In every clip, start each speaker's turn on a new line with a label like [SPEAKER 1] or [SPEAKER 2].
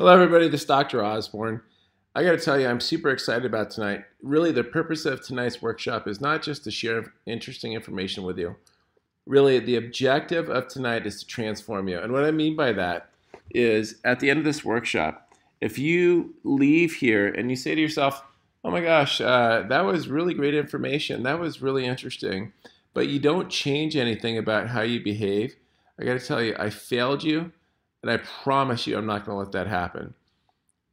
[SPEAKER 1] Hello, everybody. This is Dr. Osborne. I got to tell you, I'm super excited about tonight. Really, the purpose of tonight's workshop is not just to share interesting information with you. Really, the objective of tonight is to transform you. And what I mean by that is at the end of this workshop, if you leave here and you say to yourself, oh my gosh, uh, that was really great information, that was really interesting, but you don't change anything about how you behave, I got to tell you, I failed you and I promise you, I'm not going to let that happen.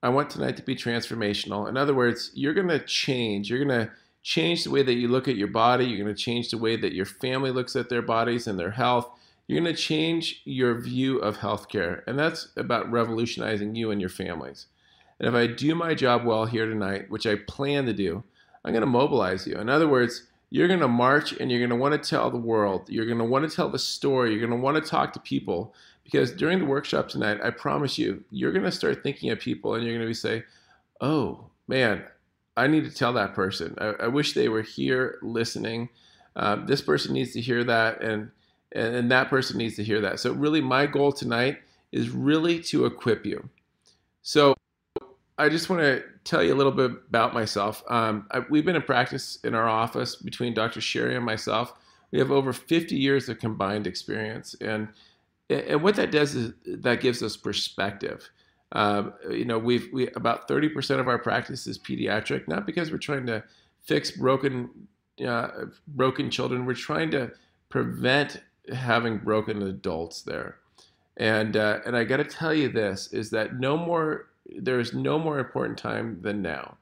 [SPEAKER 1] I want tonight to be transformational. In other words, you're going to change. You're going to change the way that you look at your body. You're going to change the way that your family looks at their bodies and their health. You're going to change your view of healthcare. And that's about revolutionizing you and your families. And if I do my job well here tonight, which I plan to do, I'm going to mobilize you. In other words, you're going to march and you're going to want to tell the world. You're going to want to tell the story. You're going to want to talk to people because during the workshop tonight, I promise you, you're going to start thinking of people and you're going to be say, oh, man, I need to tell that person. I, I wish they were here listening. Um, this person needs to hear that and, and, and that person needs to hear that. So really my goal tonight is really to equip you. So I just want to tell you a little bit about myself. Um, I, we've been in practice in our office between Dr. Sherry and myself. We have over 50 years of combined experience, and and what that does is that gives us perspective. Um, you know, we've we about 30% of our practice is pediatric, not because we're trying to fix broken uh, broken children. We're trying to prevent having broken adults there. And uh, and I got to tell you this is that no more there is no more important time than now.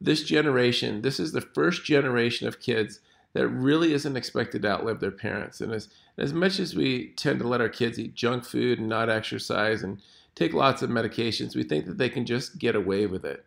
[SPEAKER 1] This generation, this is the first generation of kids that really isn't expected to outlive their parents. And as, as much as we tend to let our kids eat junk food and not exercise and take lots of medications, we think that they can just get away with it.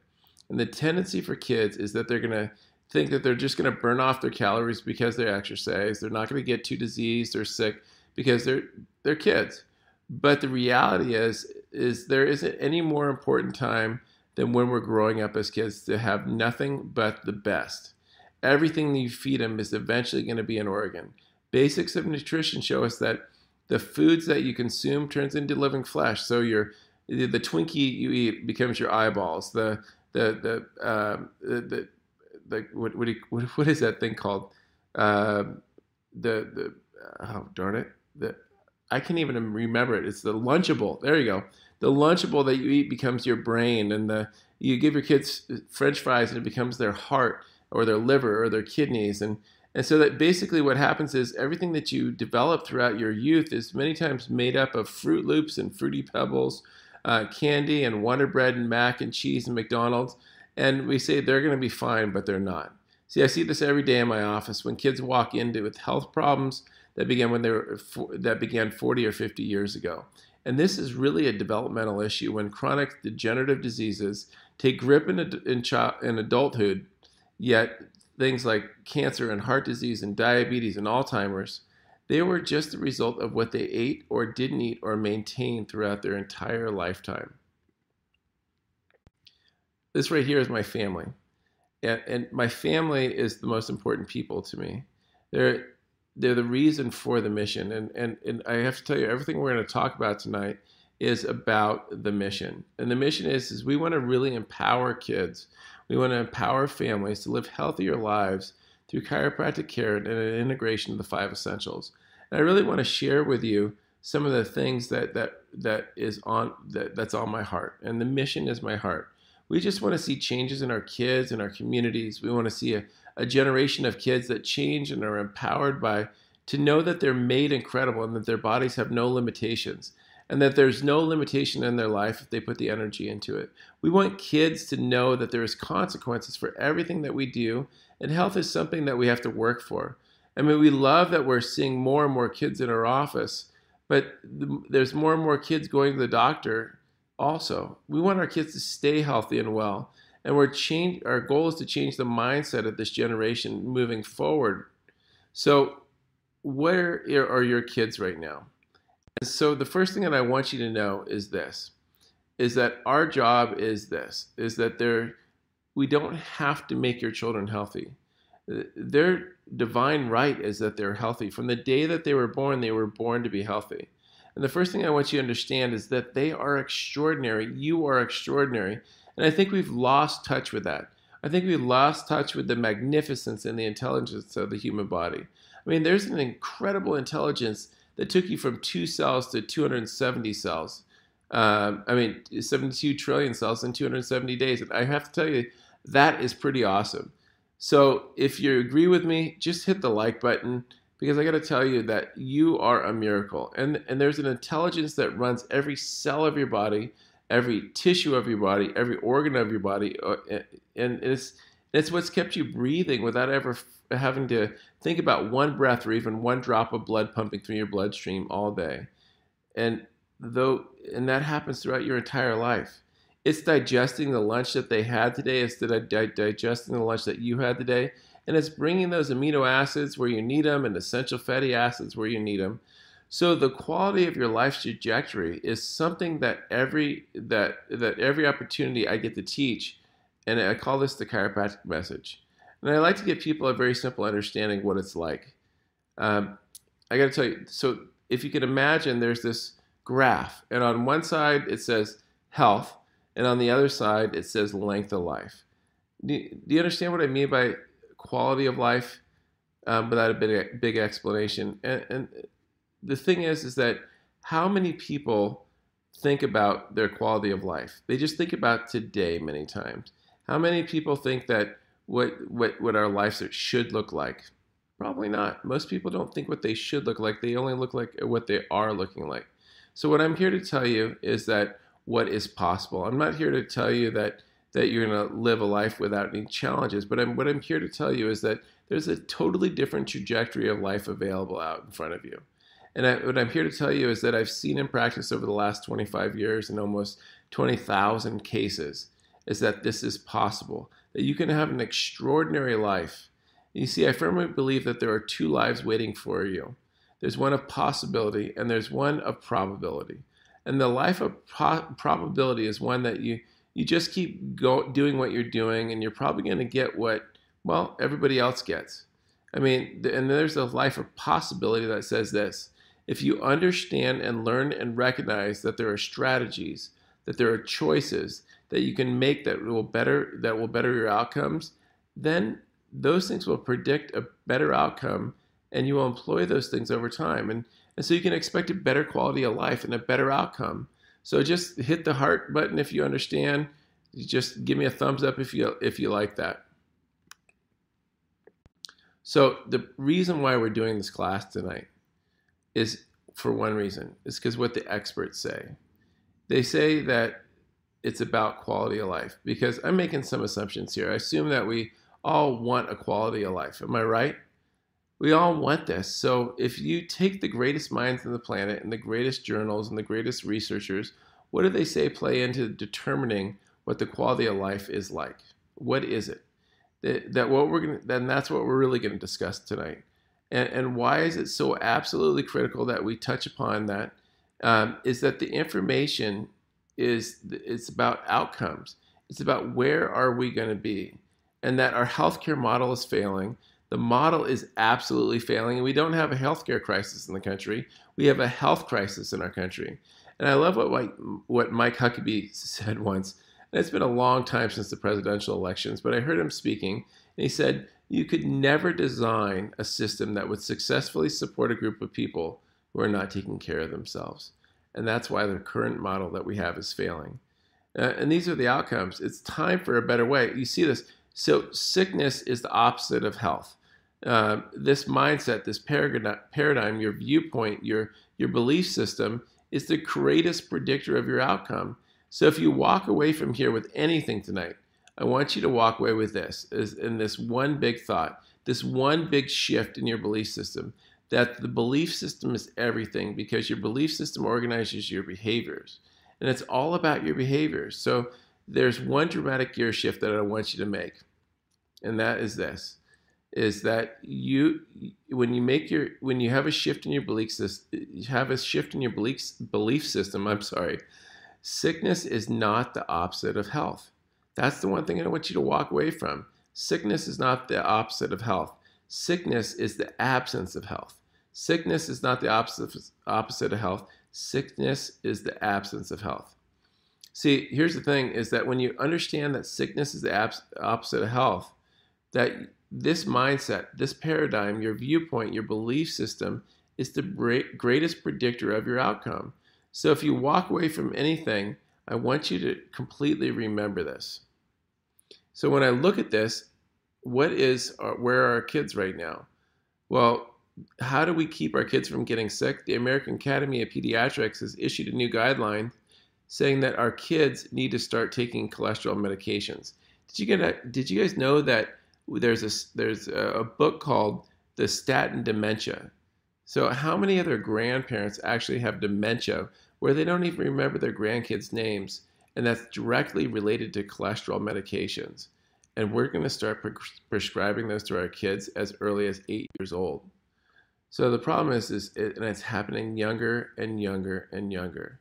[SPEAKER 1] And the tendency for kids is that they're going to think that they're just going to burn off their calories because they exercise. They're not going to get too diseased or sick because they're they're kids. But the reality is is there isn't any more important time than when we're growing up as kids to have nothing but the best. Everything you feed them is eventually going to be an organ. Basics of nutrition show us that the foods that you consume turns into living flesh. So your the, Twinkie you eat becomes your eyeballs. The the the uh, the, the, the what what, you, what what is that thing called? Uh, the the oh darn it the I can't even remember it. It's the Lunchable. There you go. The Lunchable that you eat becomes your brain, and the you give your kids French fries, and it becomes their heart or their liver or their kidneys, and and so that basically what happens is everything that you develop throughout your youth is many times made up of Froot Loops and Fruity Pebbles, uh, candy and Wonder Bread and mac and cheese and McDonald's, and we say they're going to be fine, but they're not. See, I see this every day in my office when kids walk into with health problems that began when they were that began 40 or 50 years ago. And this is really a developmental issue when chronic degenerative diseases take grip in, in, in adulthood, yet things like cancer and heart disease and diabetes and Alzheimer's, they were just the result of what they ate or didn't eat or maintained throughout their entire lifetime. This right here is my family. And, and my family is the most important people to me. They're, they're the reason for the mission. And, and, and I have to tell you, everything we're going to talk about tonight is about the mission. And the mission is, is we want to really empower kids. We want to empower families to live healthier lives through chiropractic care and an integration of the five essentials. And I really want to share with you some of the things that that that is on that, that's on my heart. And the mission is my heart. We just want to see changes in our kids and our communities. We want to see a, a generation of kids that change and are empowered by to know that they're made incredible and that their bodies have no limitations and that there's no limitation in their life if they put the energy into it. We want kids to know that there is consequences for everything that we do and health is something that we have to work for. I mean, we love that we're seeing more and more kids in our office, but there's more and more kids going to the doctor also. We want our kids to stay healthy and well and we're change our goal is to change the mindset of this generation moving forward so where are your kids right now so the first thing that i want you to know is this is that our job is this is that they're we don't have to make your children healthy their divine right is that they're healthy from the day that they were born they were born to be healthy And the first thing I want you to understand is that they are extraordinary. You are extraordinary. And I think we've lost touch with that. I think we've lost touch with the magnificence and the intelligence of the human body. I mean, there's an incredible intelligence that took you from two cells to 270 cells. Um, I mean, 72 trillion cells in 270 days. And I have to tell you, that is pretty awesome. So if you agree with me, just hit the like button because I got to tell you that you are a miracle. And, and there's an intelligence that runs every cell of your body, every tissue of your body, every organ of your body. Uh, and it's, it's what's kept you breathing without ever having to think about one breath or even one drop of blood pumping through your bloodstream all day. And though, and that happens throughout your entire life. It's digesting the lunch that they had today. It's di- digesting the lunch that you had today and it's bringing those amino acids where you need them and essential fatty acids where you need them. So the quality of your life's trajectory is something that every that that every opportunity I get to teach, and I call this the chiropractic message. And I like to give people a very simple understanding what it's like. Um, I got to tell you. So if you can imagine, there's this graph, and on one side it says health, and on the other side it says length of life. Do you, do you understand what I mean by quality of life um, without a big, big explanation. And, and the thing is, is that how many people think about their quality of life? They just think about today many times. How many people think that what what what our lives should look like? Probably not. Most people don't think what they should look like. They only look like what they are looking like. So what I'm here to tell you is that what is possible. I'm not here to tell you that that you're going to live a life without any challenges. But I'm, what I'm here to tell you is that there's a totally different trajectory of life available out in front of you. And I, what I'm here to tell you is that I've seen in practice over the last 25 years in almost 20,000 cases is that this is possible, that you can have an extraordinary life. You see, I firmly believe that there are two lives waiting for you. There's one of possibility and there's one of probability. And the life of pro- probability is one that you you just keep go, doing what you're doing, and you're probably going to get what, well, everybody else gets. I mean, and there's a life of possibility that says this if you understand and learn and recognize that there are strategies, that there are choices that you can make that will better that will better your outcomes, then those things will predict a better outcome and you will employ those things over time. And, and so you can expect a better quality of life and a better outcome so just hit the heart button if you understand. Just give me a thumbs up if you if you like that. So the reason why we're doing this class tonight is for one reason. It's because what the experts say. They say that it's about quality of life because I'm making some assumptions here. I assume that we all want a quality of life. Am I right? We all want this. So if you take the greatest minds on the planet and the greatest journals and the greatest researchers, what do they say play into determining what the quality of life is like? What is it? That, that what we're gonna then that's what we're really going to discuss tonight. And, and why is it so absolutely critical that we touch upon that? Um, is that the information is it's about outcomes. It's about where are we going to be, and that our healthcare model is failing the model is absolutely failing, and we don't have a healthcare crisis in the country. We have a health crisis in our country. And I love what Mike, what Mike Huckabee said once. And it's been a long time since the presidential elections, but I heard him speaking, and he said, You could never design a system that would successfully support a group of people who are not taking care of themselves. And that's why the current model that we have is failing. Uh, and these are the outcomes. It's time for a better way. You see this. So, sickness is the opposite of health. Uh, this mindset, this paradigm, your viewpoint, your your belief system is the greatest predictor of your outcome. So if you walk away from here with anything tonight, I want you to walk away with this, is in this one big thought, this one big shift in your belief system, that the belief system is everything because your belief system organizes your behaviors. And it's all about your behaviors. So there's one dramatic gear shift that I want you to make. And that is this is that you when you make your when you have a shift in your belief system you have a shift in your belief belief system i'm sorry sickness is not the opposite of health that's the one thing i want you to walk away from sickness is not the opposite of health sickness is the absence of health sickness is not the opposite opposite of health sickness is the absence of health. See, here's the thing is that when you understand that sickness is the opposite of health, that this mindset, this paradigm, your viewpoint, your belief system is the greatest predictor of your outcome. So if you walk away from anything, I want you to completely remember this. So when I look at this, what is our, where are our kids right now? Well, how do we keep our kids from getting sick? The American Academy of Pediatrics has issued a new guideline saying that our kids need to start taking cholesterol medications. Did you get a, did you guys know that there's a there's a book called The Statin Dementia. So how many other grandparents actually have dementia where they don't even remember their grandkids' names and that's directly related to cholesterol medications. And we're going to start pre- prescribing those to our kids as early as 8 years old. So the problem is, is it, and it's happening younger and younger and younger.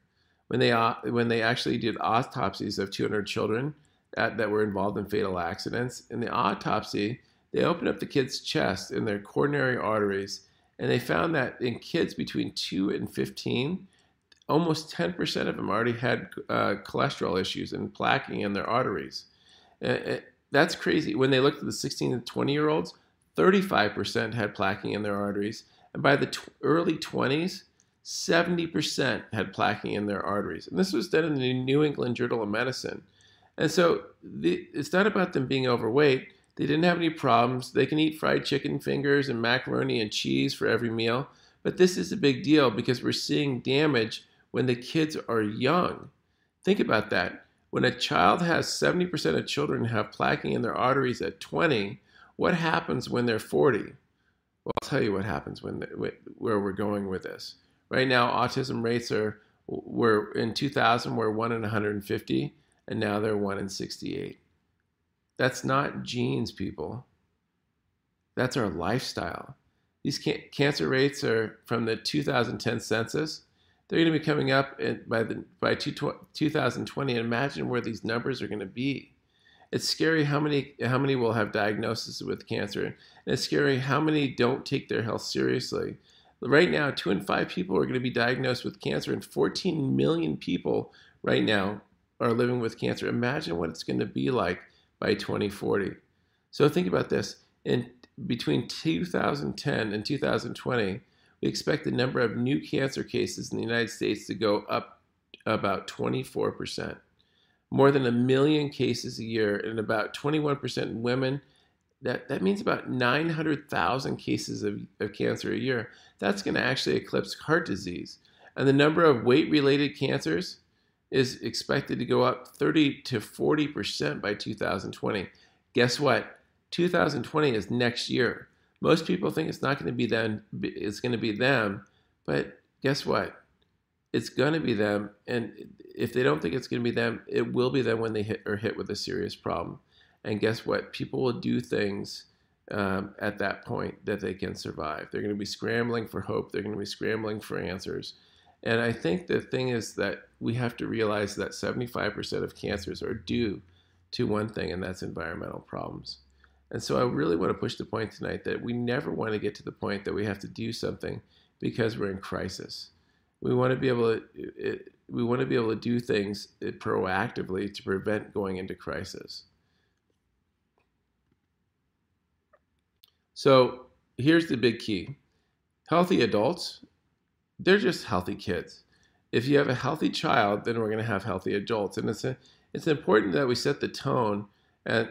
[SPEAKER 1] When they uh, when they actually did autopsies of 200 children at, that were involved in fatal accidents, in the autopsy they opened up the kid's chest and their coronary arteries, and they found that in kids between 2 and 15, almost 10% of them already had uh, cholesterol issues and plaquing in their arteries. That's crazy. When they looked at the 16 to 20 year olds, 35% had plaquing in their arteries, and by the t- early 20s, 70% had plaquing in their arteries. And this was done in the New England Journal of Medicine. And so the, it's not about them being overweight. They didn't have any problems. They can eat fried chicken fingers and macaroni and cheese for every meal. But this is a big deal because we're seeing damage when the kids are young. Think about that. When a child has 70% of children have plaquing in their arteries at 20, what happens when they're 40? Well, I'll tell you what happens when where we're going with this. Right now, autism rates are were in 2000 were one in 150, and now they're one in 68. That's not genes, people. That's our lifestyle. These cancer rates are from the 2010 census. They're going to be coming up by the by 2020. And imagine where these numbers are going to be. It's scary how many how many will have diagnosis with cancer and it's scary how many don't take their health seriously. Right now two in five people are going to be diagnosed with cancer and 14 million people right now are living with cancer. Imagine what it's going to be like by 2040 so think about this. In between 2010 and 2020 we expect the number of new cancer cases in the united states to go up about 24 percent more than a million cases a year, and about 21% in women. That, that means about 900,000 cases of, of cancer a year. That's going to actually eclipse heart disease. And the number of weight related cancers is expected to go up 30 to 40% by 2020. Guess what? 2020 is next year. Most people think it's not going to be them, it's going to be them, but guess what? It's going to be them. And if they don't think it's going to be them, it will be them when they hit, are hit with a serious problem. And guess what? People will do things um, at that point that they can survive. They're going to be scrambling for hope. They're going to be scrambling for answers. And I think the thing is that we have to realize that 75% of cancers are due to one thing, and that's environmental problems. And so I really want to push the point tonight that we never want to get to the point that we have to do something because we're in crisis. We want to be able to we want to be able to do things uh, proactively to prevent going into crisis. So here's the big key healthy adults, they're just healthy kids. If you have a healthy child, then we're going to have healthy adults. And it's, a, it's important that we set the tone uh,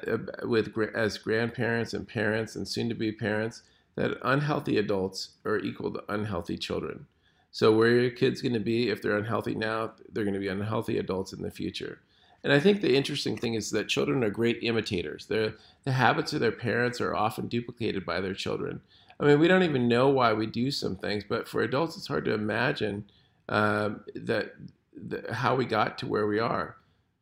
[SPEAKER 1] with as grandparents and parents and soon to be parents that unhealthy adults are equal to unhealthy children. So where your kid's going to be if they're unhealthy now, they're going to be unhealthy adults in the future. And I think the interesting thing is that children are great imitators. The habits of their parents are often duplicated by their children. I mean, we don't even know why we do some things, but for adults, it's hard to imagine um, that the, how we got to where we are.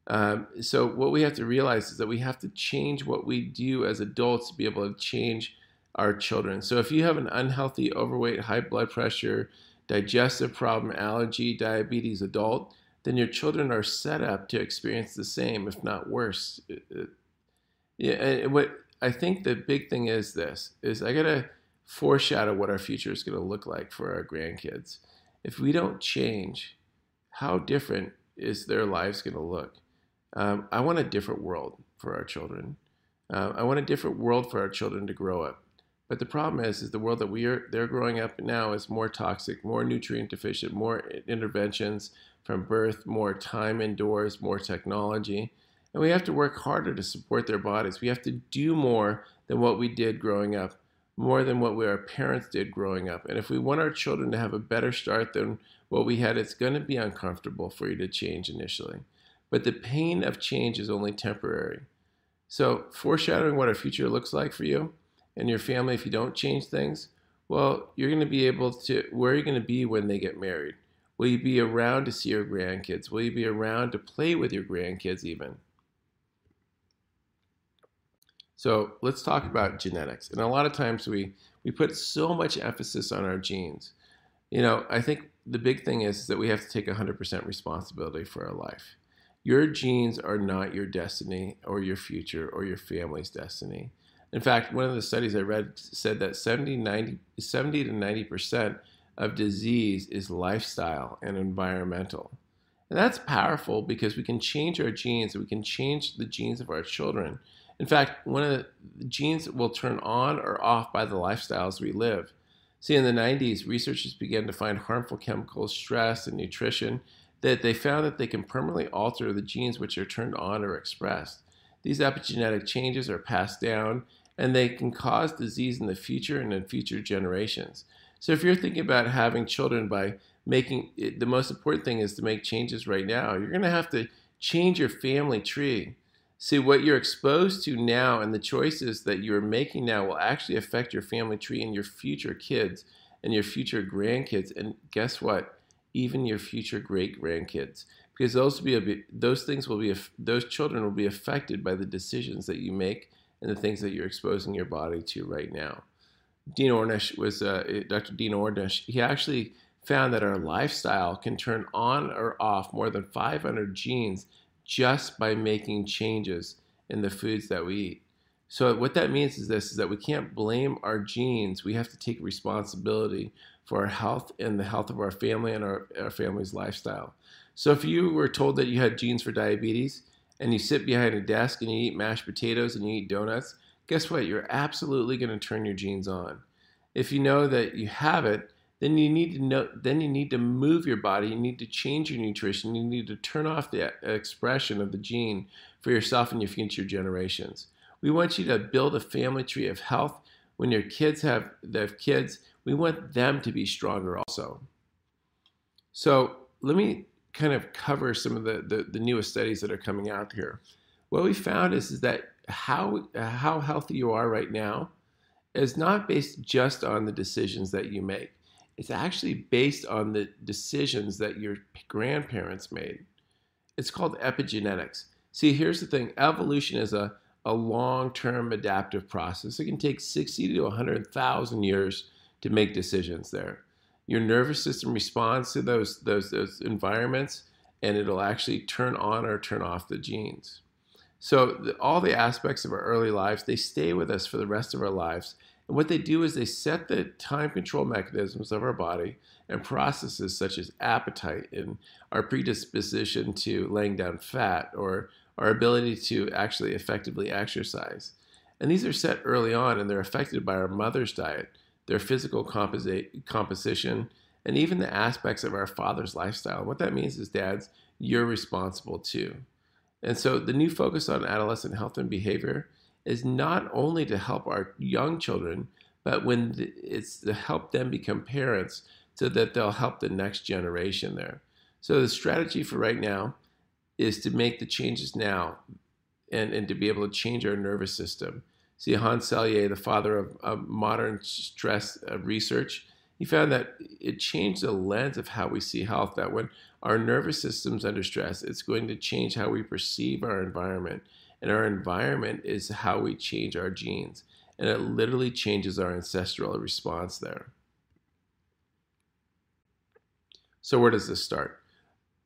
[SPEAKER 1] Um, so what we have to realize is that we have to change what we do as adults to be able to change our children. So if you have an unhealthy, overweight, high blood pressure, digestive problem, allergy, diabetes adult, then your children are set up to experience the same, if not worse. Yeah, and what I think the big thing is this is I gotta foreshadow what our future is gonna look like for our grandkids. if we don't change, how different is their lives going to look? Um, I want a different world for our children. Uh, I want a different world for our children to grow up. But the problem is, is the world that we are they're growing up now is more toxic, more nutrient deficient, more interventions from birth, more time indoors, more technology, and we have to work harder to support their bodies. We have to do more than what we did growing up, more than what we, our parents did growing up. And if we want our children to have a better start than what we had, it's going to be uncomfortable for you to change initially. But the pain of change is only temporary. So, foreshadowing what our future looks like for you and your family if you don't change things, well, you're going to be able to, where are you going to be when they get married? Will you be around to see your grandkids? Will you be around to play with your grandkids even? So let's talk about genetics. And a lot of times we, we put so much emphasis on our genes. You know, I think the big thing is that we have to take 100% responsibility for our life. Your genes are not your destiny or your future or your family's destiny. In fact, one of the studies I read said that 70, 90, 70 to 90% of disease is lifestyle and environmental. And that's powerful because we can change our genes we can change the genes of our children. In fact, one of the genes will turn on or off by the lifestyles we live. See, in the 90s, researchers began to find harmful chemicals, stress, and nutrition that they found that they can permanently alter the genes which are turned on or expressed. These epigenetic changes are passed down and they can cause disease in the future and in future generations. So if you're thinking about having children by making it, the most important thing is to make changes right now, you're going to have to change your family tree. See, what you're exposed to now and the choices that you're making now will actually affect your family tree and your future kids and your future grandkids. And guess what? Even your future great grandkids. Because those will be those things will be those children will be affected by the decisions that you make and the things that you're exposing your body to right now. Dean Ornish was uh, Dr. Dean Ornish. He actually found that our lifestyle can turn on or off more than 500 genes just by making changes in the foods that we eat. So what that means is this is that we can't blame our genes. We have to take responsibility for our health and the health of our family and our, our family's lifestyle. So if you were told that you had genes for diabetes and you sit behind a desk and you eat mashed potatoes and you eat donuts, guess what? You're absolutely going to turn your genes on. If you know that you have it, then you need to know then you need to move your body you need to change your nutrition you need to turn off the expression of the gene for yourself and your future generations we want you to build a family tree of health when your kids have their kids we want them to be stronger also so let me kind of cover some of the, the, the newest studies that are coming out here what we found is, is that how how healthy you are right now is not based just on the decisions that you make it's actually based on the decisions that your grandparents made. It's called epigenetics. See, here's the thing evolution is a, a long term adaptive process. It can take 60 to 100,000 years to make decisions there. Your nervous system responds to those, those, those environments and it'll actually turn on or turn off the genes. So, the, all the aspects of our early lives, they stay with us for the rest of our lives and what they do is they set the time control mechanisms of our body and processes such as appetite and our predisposition to laying down fat or our ability to actually effectively exercise. And these are set early on and they're affected by our mother's diet, their physical composition, and even the aspects of our father's lifestyle. What that means is, dads, you're responsible too. And so the new focus on adolescent health and behavior is not only to help our young children, but when it's to help them become parents so that they'll help the next generation there. So the strategy for right now is to make the changes now and, and to be able to change our nervous system. See, Hans Selye, the father of, of modern stress uh, research, he found that it changed the lens of how we see health, that when our nervous system's under stress, it's going to change how we perceive our environment. And our environment is how we change our genes. And it literally changes our ancestral response there. So, where does this start?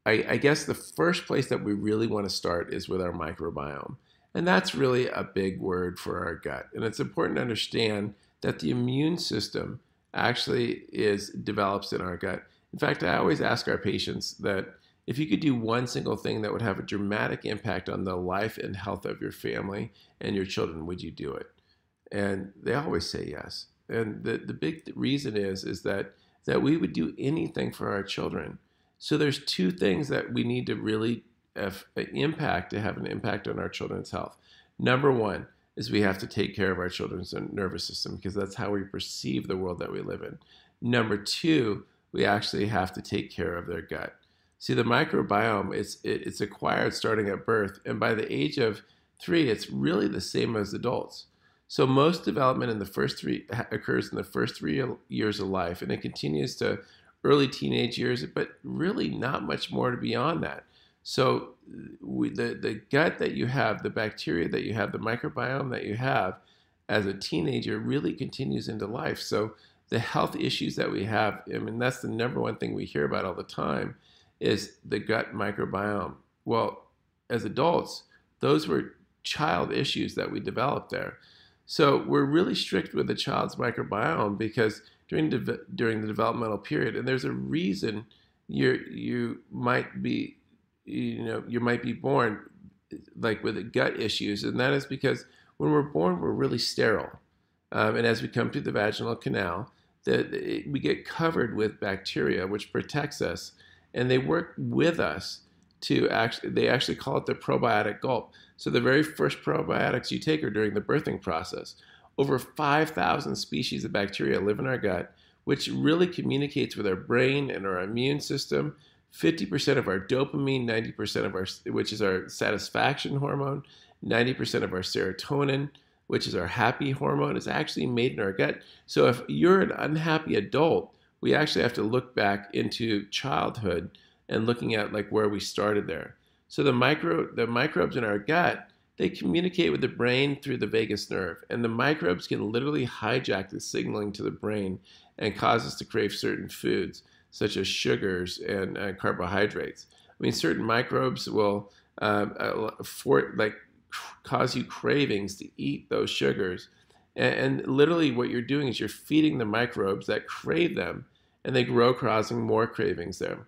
[SPEAKER 1] I, I, guess the first place that we really want to start is with our microbiome. And that's really a big word for our gut. And it's important to understand that the immune system actually is develops in our gut. In fact, I always ask our patients that if you could do one single thing that would have a dramatic impact on the life and health of your family and your children, would you do it? And they always say yes. And the, the big reason is is that that we would do anything for our children. So there's two things that we need to really uh, have uh, impact to have an impact on our children's health. Number one is we have to take care of our children's nervous system because that's how we perceive the world that we live in. Number two, we actually have to take care of their gut. See, the microbiome it's it's acquired starting at birth, and by the age of three, it's really the same as adults. So most development in the first three occurs in the first three years of life, and it continues to early teenage years, but really not much more to beyond that. So we, the the gut that you have, the bacteria that you have, the microbiome that you have as a teenager really continues into life. So the health issues that we have, I mean that's the number one thing we hear about all the time is the gut microbiome. Well, as adults, those were child issues that we developed there. So we're really strict with the child's microbiome because during de- during the developmental period, and there's a reason you you might be you know you might be born like with gut issues, and that is because when we're born we're really sterile, um, and as we come through the vaginal canal, that we get covered with bacteria which protects us, and they work with us to actually they actually call it the probiotic gulp. So the very first probiotics you take are during the birthing process. Over 5,000 species of bacteria live in our gut, which really communicates with our brain and our immune system. 50% of our dopamine, 90% of our which is our satisfaction hormone, 90% of our serotonin, which is our happy hormone, is actually made in our gut. So if you're an unhappy adult, we actually have to look back into childhood and looking at like where we started there. So the micro the microbes in our gut, they communicate with the brain through the vagus nerve, and the microbes can literally hijack the signaling to the brain and cause us to crave certain foods such as sugars and uh, carbohydrates. I mean, certain microbes will um, uh, for like cause you cravings to eat those sugars, and, and literally what you're doing is you're feeding the microbes that crave them, and they grow, causing more cravings there.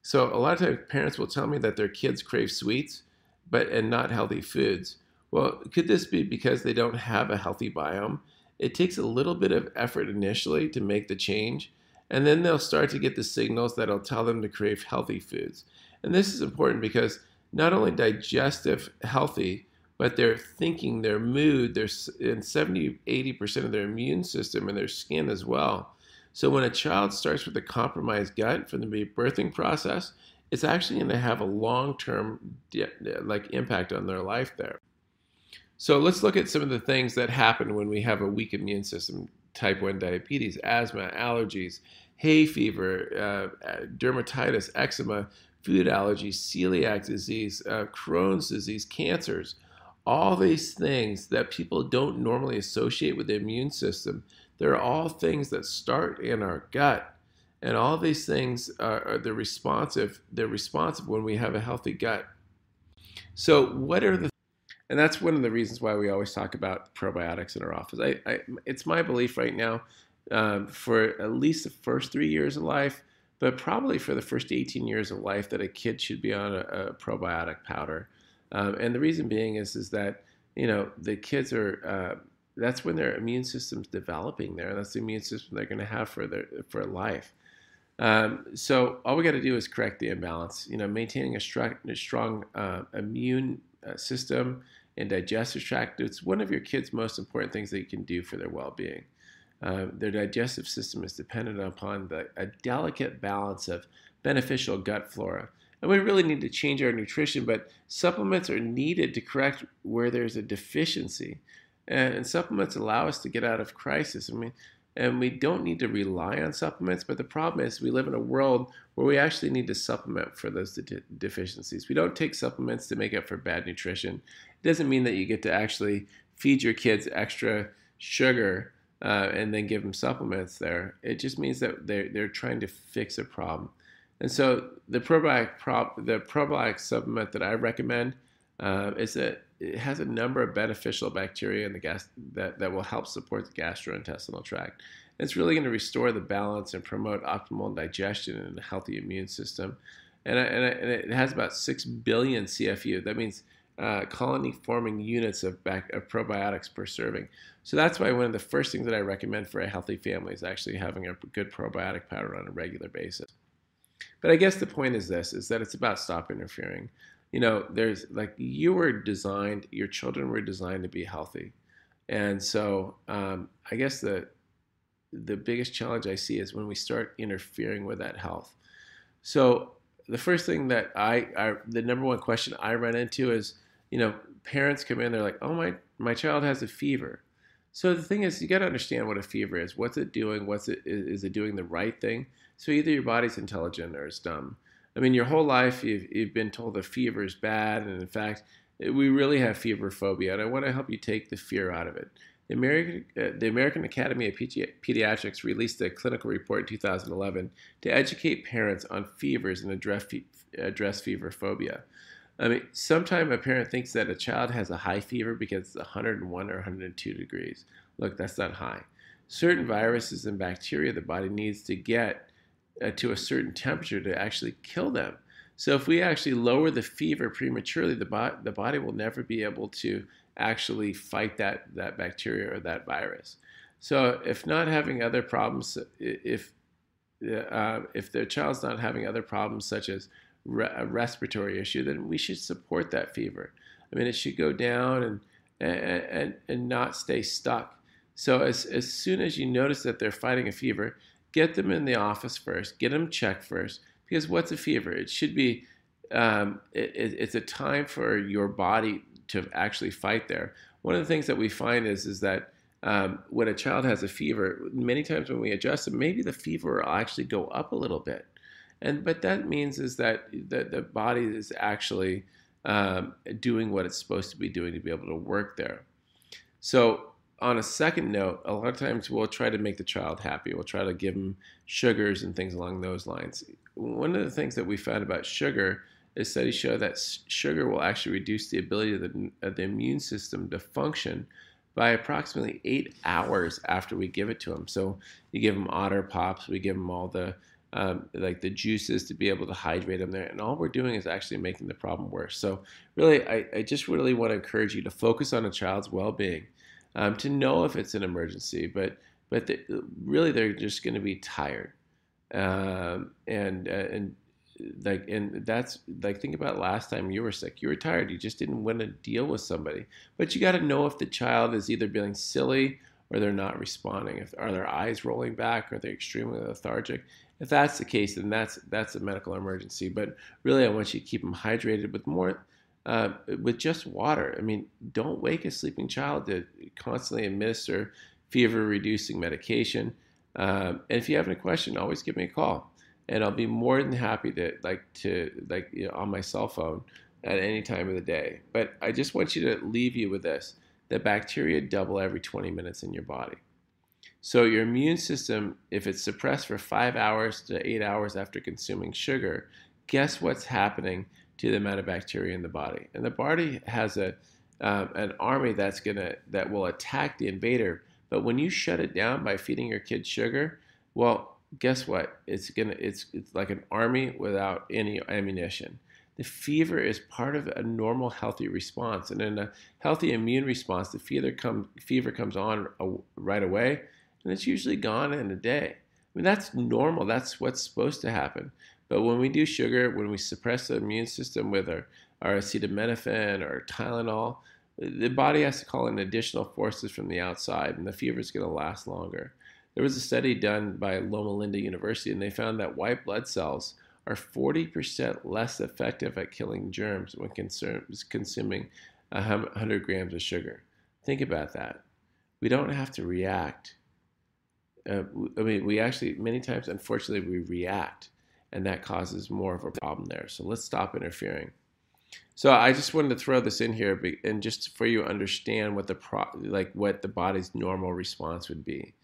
[SPEAKER 1] So a lot of times parents will tell me that their kids crave sweets, but and not healthy foods. Well, could this be because they don't have a healthy biome? It takes a little bit of effort initially to make the change, and then they'll start to get the signals that'll tell them to crave healthy foods. And this is important because not only digestive healthy, but their thinking, their mood, their and 70, 80% of their immune system and their skin as well so when a child starts with a compromised gut from the birthing process, it's actually going to have a long-term like impact on their life there. So let's look at some of the things that happen when we have a weak immune system: type 1 diabetes, asthma, allergies, hay fever, uh, dermatitis, eczema, food allergies, celiac disease, uh, Crohn's disease, cancers. All these things that people don't normally associate with the immune system they're all things that start in our gut. And all these things are, are they're responsive. They're responsive when we have a healthy gut. So what are the and that's one of the reasons why we always talk about probiotics in our office. I, I, it's my belief right now um, for at least the first three years of life, but probably for the first 18 years of life, that a kid should be on a, a probiotic powder. Um, and the reason being is is that you know the kids are uh, that's when their immune system's developing there. That's the immune system they're going to have for their for life. Um, so all we got to do is correct the imbalance. You know, maintaining a, stru- a strong uh, immune uh, system and digestive tract. It's one of your kids' most important things that you can do for their well-being. Uh, their digestive system is dependent upon the, a delicate balance of beneficial gut flora. And we really need to change our nutrition, but supplements are needed to correct where there's a deficiency. And, and supplements allow us to get out of crisis. I mean, and we don't need to rely on supplements. But the problem is, we live in a world where we actually need to supplement for those de- deficiencies. We don't take supplements to make up for bad nutrition. It doesn't mean that you get to actually feed your kids extra sugar uh, and then give them supplements there. It just means that they're, they're trying to fix a problem. And so the probiotic, prop, the probiotic supplement that I recommend uh, is that it has a number of beneficial bacteria in the gas that, that will help support the gastrointestinal tract. it's really going to restore the balance and promote optimal digestion and a healthy immune system. And, and, and it has about 6 billion CFU. That means uh, colony forming units of, back, of probiotics per serving. So that's why one of the first things that I recommend for a healthy family is actually having a good probiotic powder on a regular basis. But I guess the point is this is that it's about stop interfering. You know, there's like you were designed, your children were designed to be healthy. And so um, I guess the the biggest challenge I see is when we start interfering with that health. So the first thing that I, I the number one question I run into is, you know, parents come in, they're like, oh my my child has a fever. So the thing is, you got to understand what a fever is. What's it doing? What's it is it doing the right thing? So either your body's intelligent or it's dumb. I mean, your whole life you've, you've been told the fever is bad, and in fact, we really have fever phobia, and I want to help you take the fear out of it. The American, uh, the American Academy of Pedi- Pediatrics released a clinical report in 2011 to educate parents on fevers and address, address fever phobia. I mean, sometimes a parent thinks that a child has a high fever because it's 101 or 102 degrees. Look, that's not high. Certain viruses and bacteria the body needs to get uh, to a certain temperature to actually kill them. So if we actually lower the fever prematurely, the, bo- the body will never be able to actually fight that, that bacteria or that virus. So if not having other problems, if uh, if the child's not having other problems such as re- a respiratory issue, then we should support that fever. I mean, it should go down and and and, and not stay stuck. So as as soon as you notice that they're fighting a fever, get them in the office first, get them checked first, because what's a fever? It should be, um, it, it's a time for your body to actually fight there. One of the things that we find is, is that um, when a child has a fever, many times when we adjust them, maybe the fever will actually go up a little bit. And but that means is that the, the body is actually um, doing what it's supposed to be doing to be able to work there. So on a second note, a lot of times we'll try to make the child happy. We'll try to give them sugars and things along those lines. One of the things that we found about sugar is studies show that sugar will actually reduce the ability of the, of the immune system to function by approximately eight hours after we give it to them. So you give them otter pops, we give them all the um, like the juices to be able to hydrate them there, and all we're doing is actually making the problem worse. So really, I, I just really want to encourage you to focus on a child's well-being um, to know if it's an emergency. But but really, they're just going to be tired, um, and uh, and like and that's like think about last time you were sick. You were tired. You just didn't want to deal with somebody. But you got to know if the child is either being silly or they're not responding. If are their eyes rolling back or they're extremely lethargic? If that's the case then that's that's a medical emergency. But really i want you to keep them hydrated with more uh, with just water. I mean, don't wake a sleeping child to constantly administer fever reducing medication. Um, and if you have any question, always give me a call, and I'll be more than happy to like to like you know, on my cell phone at any time of the day. But I just want you to leave you with this: the bacteria double every 20 minutes in your body. So your immune system, if it's suppressed for five hours to eight hours after consuming sugar, guess what's happening to the amount of bacteria in the body. And the body has a um, an army that's gonna that will attack the invader. But when you shut it down by feeding your kids sugar, well, guess what? It's gonna it's it's like an army without any ammunition. The fever is part of a normal healthy response, and in a healthy immune response, the fever come fever comes on right away, and it's usually gone in a day. I mean that's normal. That's what's supposed to happen. But when we do sugar, when we suppress the immune system with our, our acetaminophen or Tylenol, the body has to call in additional forces from the outside, and the fever is going to last longer. There was a study done by Loma Linda University, and they found that white blood cells are 40% less effective at killing germs when consuming 100 grams of sugar. Think about that. We don't have to react. Uh, I mean, we actually, many times, unfortunately, we react and that causes more of a problem there. So let's stop interfering. So I just wanted to throw this in here, and just for you understand what the pro- like what the body's normal response would be.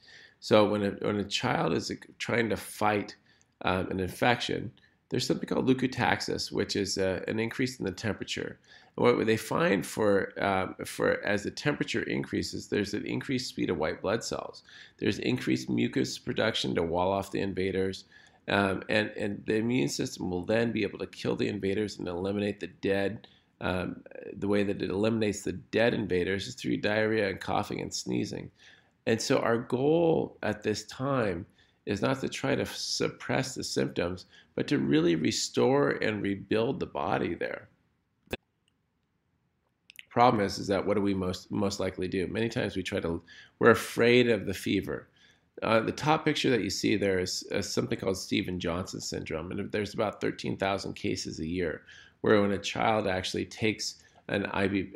[SPEAKER 1] So when a, when a child is trying to fight um, an infection, there's something called leukotaxis, which is uh, an increase in the temperature. And what they find for um, for as the temperature increases, there's an increased speed of white blood cells. There's increased mucus production to wall off the invaders. Um, and, and the immune system will then be able to kill the invaders and eliminate the dead. Um, the way that it eliminates the dead invaders is through diarrhea and coughing and sneezing. And so, our goal at this time is not to try to suppress the symptoms, but to really restore and rebuild the body there. Problem is, is that what do we most most likely do? Many times we try to, we're afraid of the fever. Uh, the top picture that you see there is, something called Steven Johnson syndrome, and there's about 13,000 cases a year where when a child actually takes an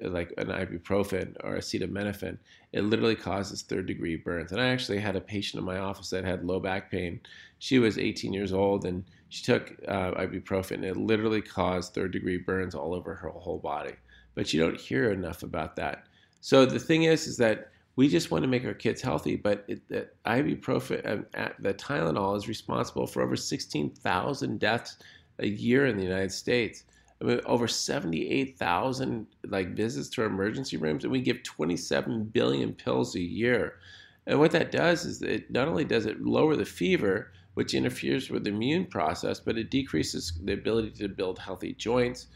[SPEAKER 1] like an ibuprofen or acetaminophen, it literally causes third degree burns. And I actually had a patient in my office that had low back pain. She was 18 years old and she took uh, ibuprofen. It literally caused third degree burns all over her whole body. But you don't hear enough about that. So the thing is, is that we just want to make our kids healthy, but it, the ibuprofen, uh, the Tylenol is responsible for over 16,000 deaths a year in the United States. I mean, over 78,000 like visits to our emergency rooms, and we give 27 billion pills a year. And what that does is it not only does it lower the fever, which interferes with the immune process, but it decreases the ability to build healthy joints,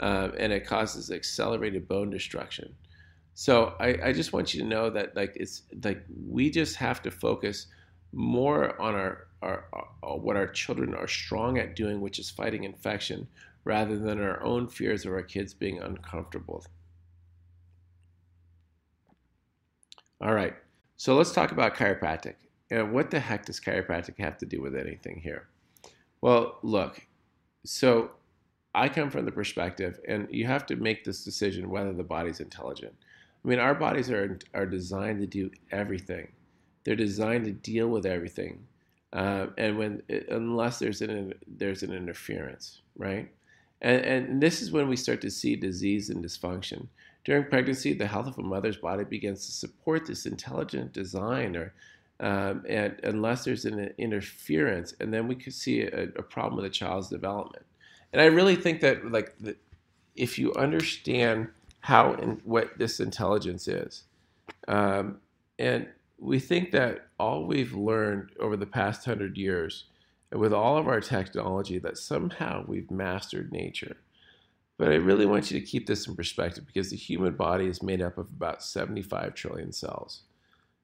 [SPEAKER 1] uh, and it causes accelerated bone destruction. So I, I just want you to know that like it's like we just have to focus more on our, our, our uh, what our children are strong at doing, which is fighting infection, rather than our own fears of our kids being uncomfortable. All right, so let's talk about chiropractic. And what the heck does chiropractic have to do with anything here? Well, look, so I come from the perspective, and you have to make this decision whether the body's intelligent. I mean, our bodies are, are designed to do everything. They're designed to deal with everything, uh, and when unless there's an there's an interference, right? And, and this is when we start to see disease and dysfunction. During pregnancy, the health of a mother's body begins to support this intelligent design, or um, and unless there's an interference, and then we could see a, a problem with a child's development. And I really think that, like, the, if you understand how and what this intelligence is, um, and we think that all we've learned over the past hundred years with all of our technology that somehow we've mastered nature. But I really want you to keep this in perspective because the human body is made up of about 75 trillion cells.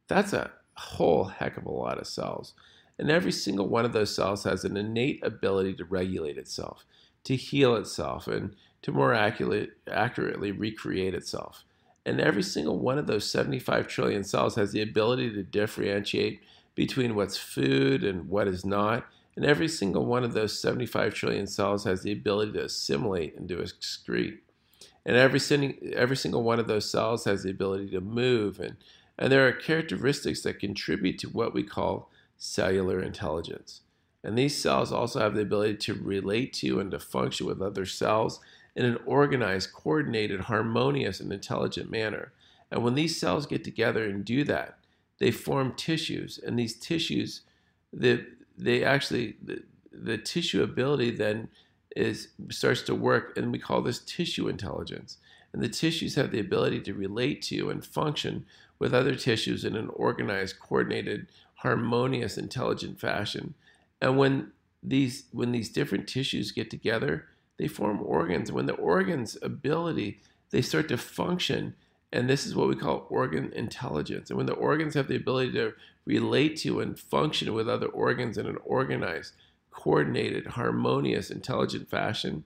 [SPEAKER 1] That's a whole heck of a lot of cells. And every single one of those cells has an innate ability to regulate itself, to heal itself, and to more accurately, recreate itself. And every single one of those 75 trillion cells has the ability to differentiate between what's food and what is not, and every single one of those 75 trillion cells has the ability to assimilate and to excrete. And every, every single one of those cells has the ability to move. And, and there are characteristics that contribute to what we call cellular intelligence. And these cells also have the ability to relate to and to function with other cells in an organized, coordinated, harmonious, and intelligent manner. And when these cells get together and do that, they form tissues. And these tissues, the, they actually the, the tissue ability then is starts to work and we call this tissue intelligence and the tissues have the ability to relate to and function with other tissues in an organized coordinated harmonious intelligent fashion and when these when these different tissues get together they form organs when the organs ability they start to function and this is what we call organ intelligence. And when the organs have the ability to relate to and function with other organs in an organized, coordinated, harmonious, intelligent fashion,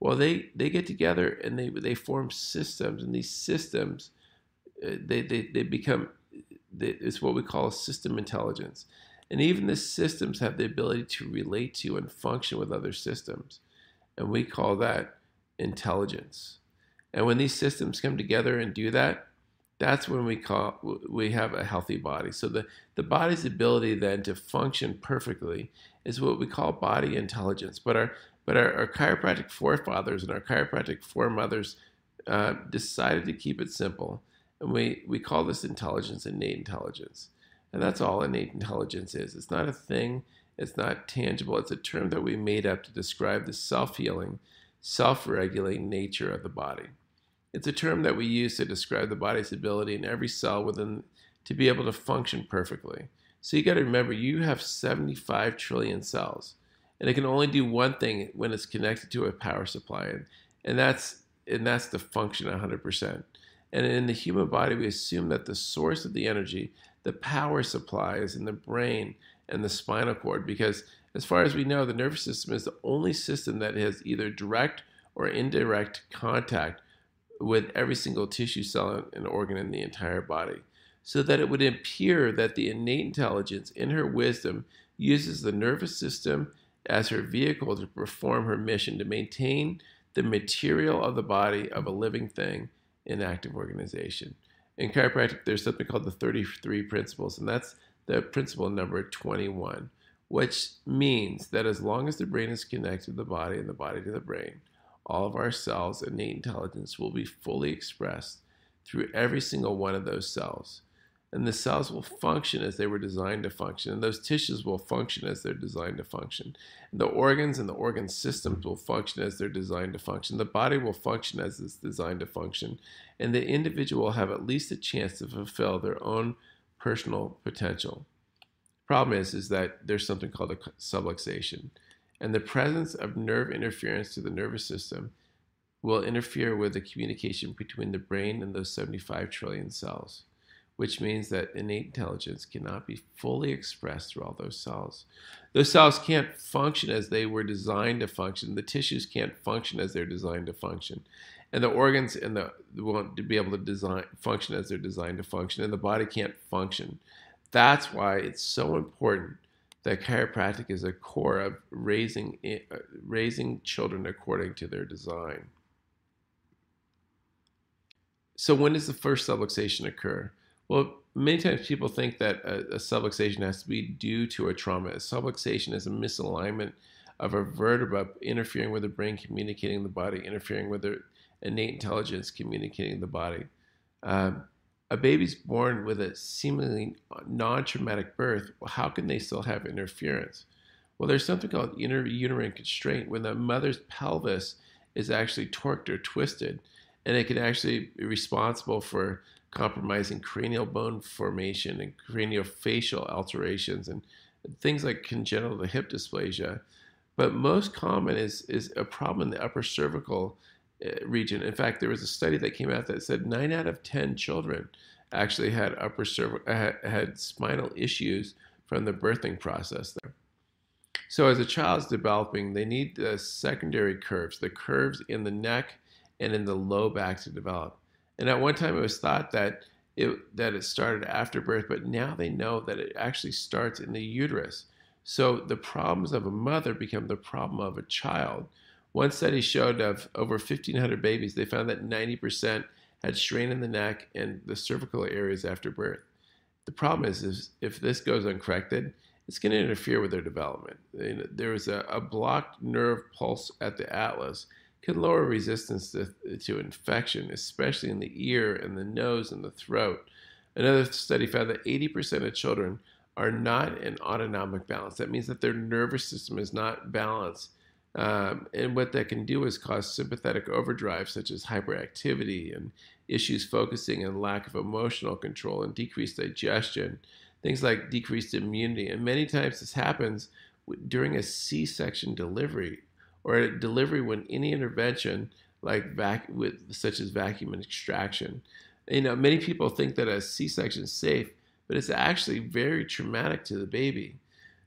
[SPEAKER 1] well, they, they get together and they, they form systems. And these systems, uh, they, they, they become, it's what we call system intelligence. And even the systems have the ability to relate to and function with other systems. And we call that intelligence. And when these systems come together and do that, that's when we call we have a healthy body. So the, the body's ability then to function perfectly is what we call body intelligence. But our but our, our chiropractic forefathers and our chiropractic foremothers uh, decided to keep it simple, and we we call this intelligence innate intelligence, and that's all innate intelligence is. It's not a thing. It's not tangible. It's a term that we made up to describe the self healing, self regulating nature of the body. It's a term that we use to describe the body's ability in every cell within to be able to function perfectly. So you got to remember you have 75 trillion cells, and it can only do one thing when it's connected to a power supply, and, and that's and that's the function 100%. And in the human body, we assume that the source of the energy, the power supply, is in the brain and the spinal cord, because as far as we know, the nervous system is the only system that has either direct or indirect contact with every single tissue cell and organ in the entire body, so that it would appear that the innate intelligence in her wisdom uses the nervous system as her vehicle to perform her mission to maintain the material of the body of a living thing in active organization. In chiropractic, there's something called the 33 principles, and that's the principle number 21, which means that as long as the brain is connected to the body and the body to the brain, all of our cells' and innate intelligence will be fully expressed through every single one of those cells. And the cells will function as they were designed to function, and those tissues will function as they're designed to function. And the organs and the organ systems will function as they're designed to function. The body will function as it's designed to function, and the individual will have at least a chance to fulfill their own personal potential. Problem is, is that there's something called a subluxation and the presence of nerve interference to the nervous system will interfere with the communication between the brain and those 75 trillion cells, which means that innate intelligence cannot be fully expressed through all those cells. Those cells can't function as they were designed to function. The tissues can't function as they're designed to function. And the organs and the won't be able to design function as they're designed to function, and the body can't function. That's why it's so important that chiropractic is a core of raising uh, raising children according to their design. So when does the first subluxation occur? Well, many times people think that a, a subluxation has to be due to a trauma. A subluxation is a misalignment of a vertebra interfering with the brain, communicating the body, interfering with the innate intelligence, communicating the body. Um, a baby's born with a seemingly non traumatic birth, well, how can they still have interference? Well, there's something called uterine constraint when the mother's pelvis is actually torqued or twisted, and it can actually be responsible for compromising cranial bone formation and craniofacial alterations and things like congenital hip dysplasia. But most common is, is a problem in the upper cervical Uh, region. In fact, there was a study that came out that said nine out of 10 children actually had upper cervical, uh, had, had spinal issues from the birthing process there. So as a child's developing, they need the secondary curves, the curves in the neck and in the low back to develop. And at one time it was thought that it, that it started after birth, but now they know that it actually starts in the uterus. So the problems of a mother become the problem of a child. One study showed of over 1,500 babies, they found that 90% had strain in the neck and the cervical areas after birth. The problem is, is if this goes uncorrected, it's going to interfere with their development. There is a, a, blocked nerve pulse at the atlas can lower resistance to, to infection, especially in the ear and the nose and the throat. Another study found that 80% of children are not in autonomic balance. That means that their nervous system is not balanced um, and what that can do is cause sympathetic overdrive, such as hyperactivity and issues focusing and lack of emotional control and decreased digestion, things like decreased immunity. And many times this happens during a C section delivery or a delivery when any intervention, like vac- with, such as vacuum and extraction. You know, many people think that a C section is safe, but it's actually very traumatic to the baby.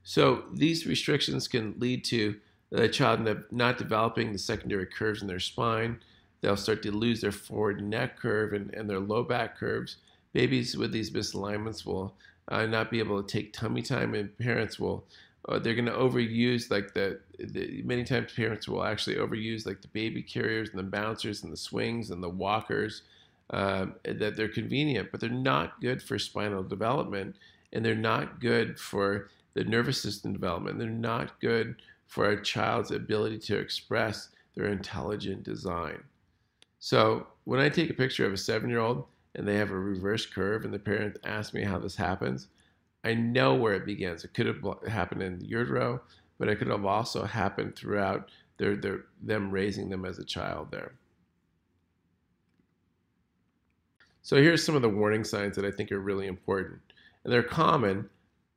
[SPEAKER 1] So these restrictions can lead to the child not developing the secondary curves in their spine. They'll start to lose their forward neck curve and, and their low back curves. Babies with these misalignments will uh, not be able to take tummy time, and parents will uh, they're going to overuse like the, the, many times parents will actually overuse like the baby carriers and the bouncers and the swings and the walkers um, that they're convenient, but they're not good for spinal development and they're not good for the nervous system development. They're not good for a child's ability to express their intelligent design. So when I take a picture of a seven year old and they have a reverse curve and the parent asks me how this happens, I know where it begins. It could have happened in the utero, but it could have also happened throughout their, their, them raising them as a child there. So here's some of the warning signs that I think are really important. And they're common,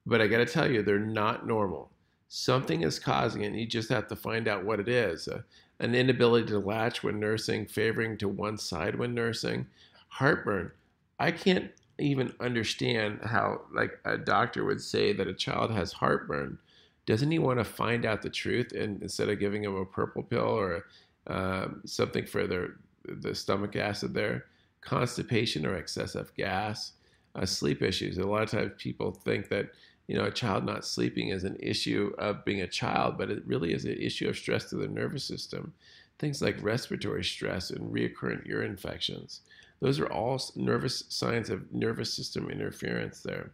[SPEAKER 1] but I got to tell you, they're not normal. Something is causing it, and you just have to find out what it is. Uh, an inability to latch when nursing, favoring to one side when nursing, heartburn. I can't even understand how like a doctor would say that a child has heartburn. Doesn't he want to find out the truth and instead of giving him a purple pill or uh, something for their the stomach acid there, constipation or excessive gas, uh, sleep issues. A lot of times people think that you know a child not sleeping is an issue of being a child, but it really is an issue of stress to the nervous system. Things like respiratory stress and recurrent ear infections. Those are all nervous signs of nervous system interference there.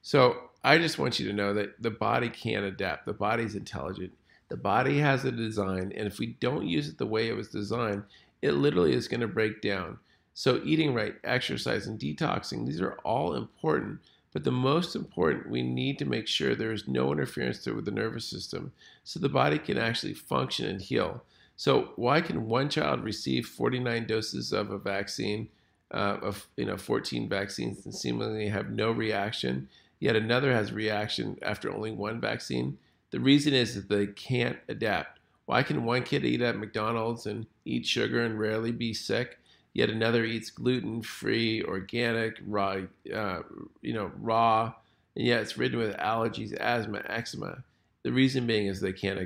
[SPEAKER 1] So I just want you to know that the body can adapt. The body's intelligent. The body has a design, and if we don't use it the way it was designed, it literally is going to break down. So eating right, exercise, and detoxing, these are all important. But the most important, we need to make sure there is no interference with the nervous system so the body can actually function and heal. So why can one child receive 49 doses of a vaccine, uh, of you know 14 vaccines, and seemingly have no reaction, yet another has reaction after only one vaccine? The reason is that they can't adapt. Why can one kid eat at McDonald's and eat sugar and rarely be sick, yet another eats gluten-free, organic, raw, uh, you know, raw, and yet it's ridden with allergies, asthma, eczema? The reason being is they can't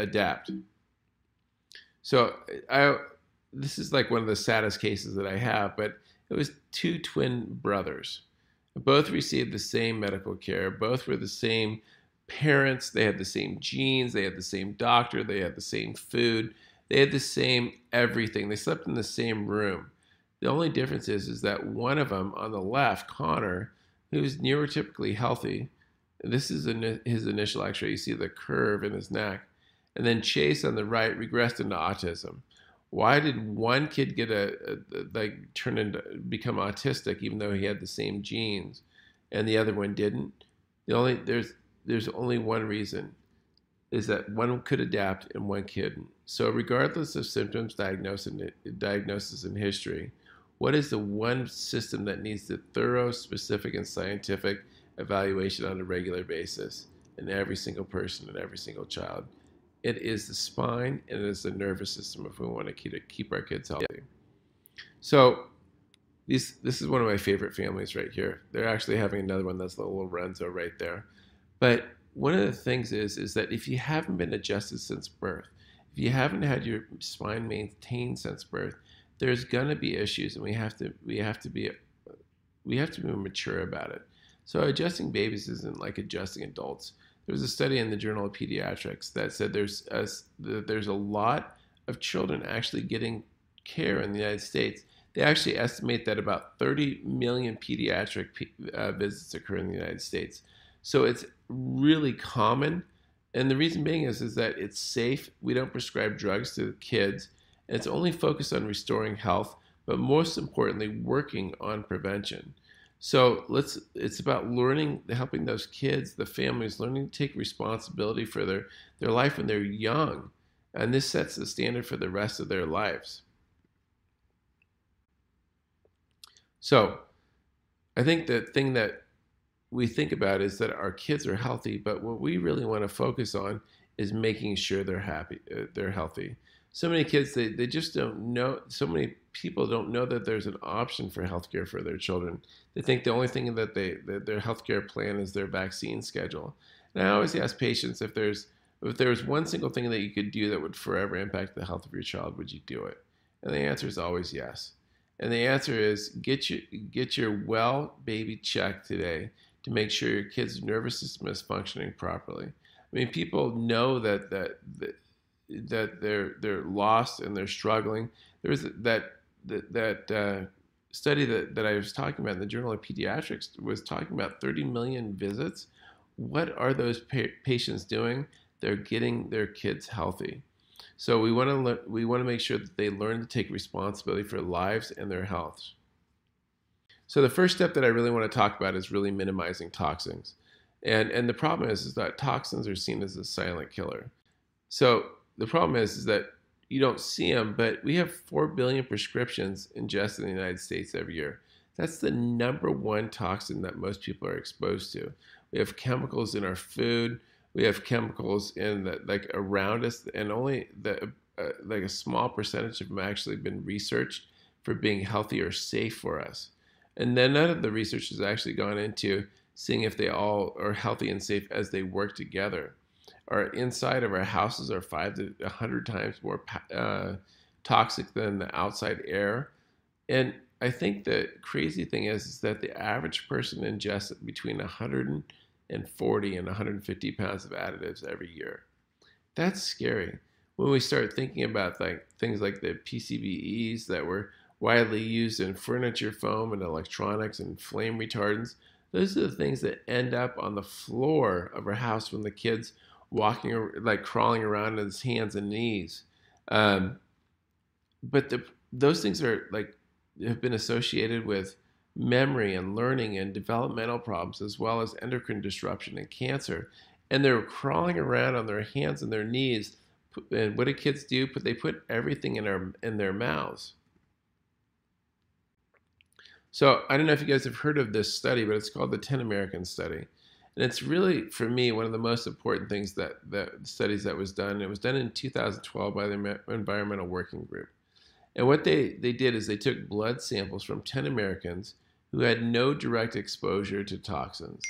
[SPEAKER 1] adapt. So I this is like one of the saddest cases that I have, but it was two twin brothers. Both received the same medical care. Both were the same parents. They had the same genes. They had the same doctor. They had the same food. They had the same everything. They slept in the same room. The only difference is, is that one of them on the left, Connor, who's neurotypically healthy, this is his initial x ray. You see the curve in his neck and then Chase on the right regressed into autism. Why did one kid get a, a, like turn into become autistic even though he had the same genes, and the other one didn't? The only there's there's only one reason, is that one could adapt and one couldn't. So regardless of symptoms, diagnosis, and, history, what is the one system that needs the thorough, specific, and scientific evaluation on a regular basis in every single person and every single child? It is the spine and it is the nervous system if we want to keep, keep our kids healthy. So these, this is one of my favorite families right here. They're actually having another one that's the little Lorenzo right there. But one of the things is is that if you haven't been adjusted since birth, if you haven't had your spine maintained since birth, there's gonna be issues, and we have to we have to be we have to be mature about it. So adjusting babies isn't like adjusting adults there was a study in the Journal of Pediatrics that said there's a, there's a lot of children actually getting care in the United States. They actually estimate that about 30 million pediatric uh, visits occur in the United States. So it's really common. And the reason being is, is that it's safe. We don't prescribe drugs to kids. And it's only focused on restoring health, but most importantly, working on prevention. So let's it's about learning helping those kids, the families learning to take responsibility for their their life when they're young. And this sets the standard for the rest of their lives. So, I think the thing that we think about is that our kids are healthy, but what we really want to focus on is making sure they're happy, uh, they're healthy. So many kids they, they just don't know so many people don't know that there's an option for healthcare for their children. They think the only thing that they that their healthcare plan is their vaccine schedule. And i always ask patients if there's if there was one single thing that you could do that would forever impact the health of your child would you do it? And the answer is always yes. And the answer is get your get your well baby checked today to make sure your kid's nervous system is functioning properly I mean, people know that that, that that they're they're lost and they're struggling. There's that that, that uh, study that, that I was talking about in the Journal of Pediatrics was talking about 30 million visits. What are those pa- patients doing? They're getting their kids healthy. So we want to le- we want to make sure that they learn to take responsibility for lives and their health. So the first step that I really want to talk about is really minimizing toxins. And and the problem is is that toxins are seen as a silent killer. So the problem is is that you don't see them, but we have 4 billion prescriptions ingested in the United States every year. That's the number one toxin that most people are exposed to. We have chemicals in our food. We have chemicals in the, like around us, and only the uh, like a small percentage of them actually been researched for being healthy or safe for us. And then none of the research has actually gone into seeing if they all are healthy and safe as they work together. Our inside of our houses are five to a hundred times more uh, toxic than the outside air. And I think the crazy thing is, is that the average person ingests between 140 and 150 pounds of additives every year. That's scary. When we start thinking about like things like the PCBs that were widely used in furniture foam and electronics and flame retardants. Those are the things that end up on the floor of our house when the kids walking like crawling around on his hands and knees. Um, but the, those things are like have been associated with memory and learning and developmental problems as well as endocrine disruption and cancer. And they're crawling around on their hands and their knees. And what do kids do? But they put everything in their in their mouths. So I don't know if you guys have heard of this study, but it's called the 10 American Study. And it's really, for me, one of the most important things that studies that was done. It was done in 2012 by the Environmental Working Group. And what they, they did is they took blood samples from 10 Americans who had no direct exposure to toxins.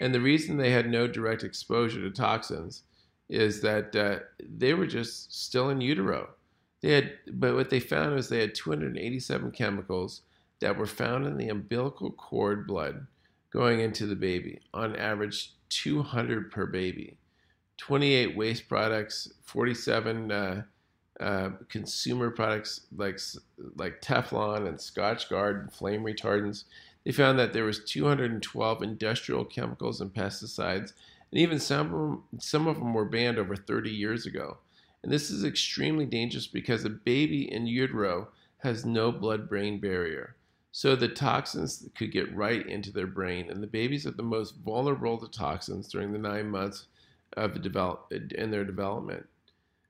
[SPEAKER 1] And the reason they had no direct exposure to toxins is that uh, they were just still in utero. They had, but what they found was they had 287 chemicals that were found in the umbilical cord blood going into the baby, on average 200 per baby. 28 waste products, 47 uh, uh, consumer products like like Teflon and Scotchgard and flame retardants. They found that there was 212 industrial chemicals and pesticides, and even some of them, some of them were banned over 30 years ago. And this is extremely dangerous because a baby in utero has no blood-brain barrier. So the toxins could get right into their brain, and the babies are the most vulnerable to toxins during the nine months of develop in their development.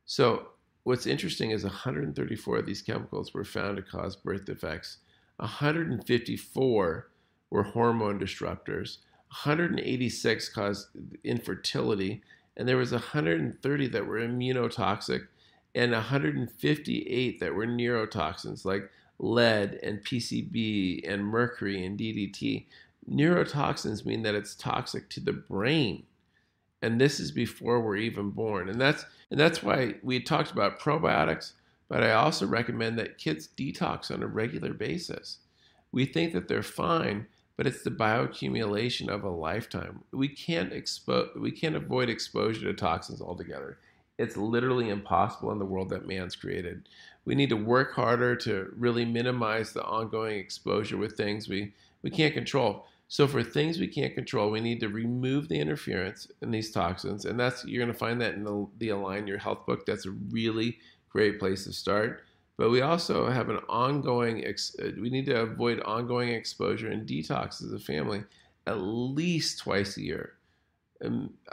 [SPEAKER 1] So what's interesting is 134 of these chemicals were found to cause birth defects. 154 were hormone disruptors. 186 caused infertility, and there was 130 that were immunotoxic, and 158 that were neurotoxins like lead and PCB and mercury and DDT. Neurotoxins mean that it's toxic to the brain. And this is before we're even born. And that's and that's why we talked about probiotics, but I also recommend that kids detox on a regular basis. We think that they're fine, but it's the bioaccumulation of a lifetime. We can't expo- we can't avoid exposure to toxins altogether. It's literally impossible in the world that man's created we need to work harder to really minimize the ongoing exposure with things we, we can't control. So for things we can't control, we need to remove the interference in these toxins, and that's you're going to find that in the, the Align Your Health book. That's a really great place to start. But we also have an ongoing. Ex, uh, we need to avoid ongoing exposure and detox as a family at least twice a year.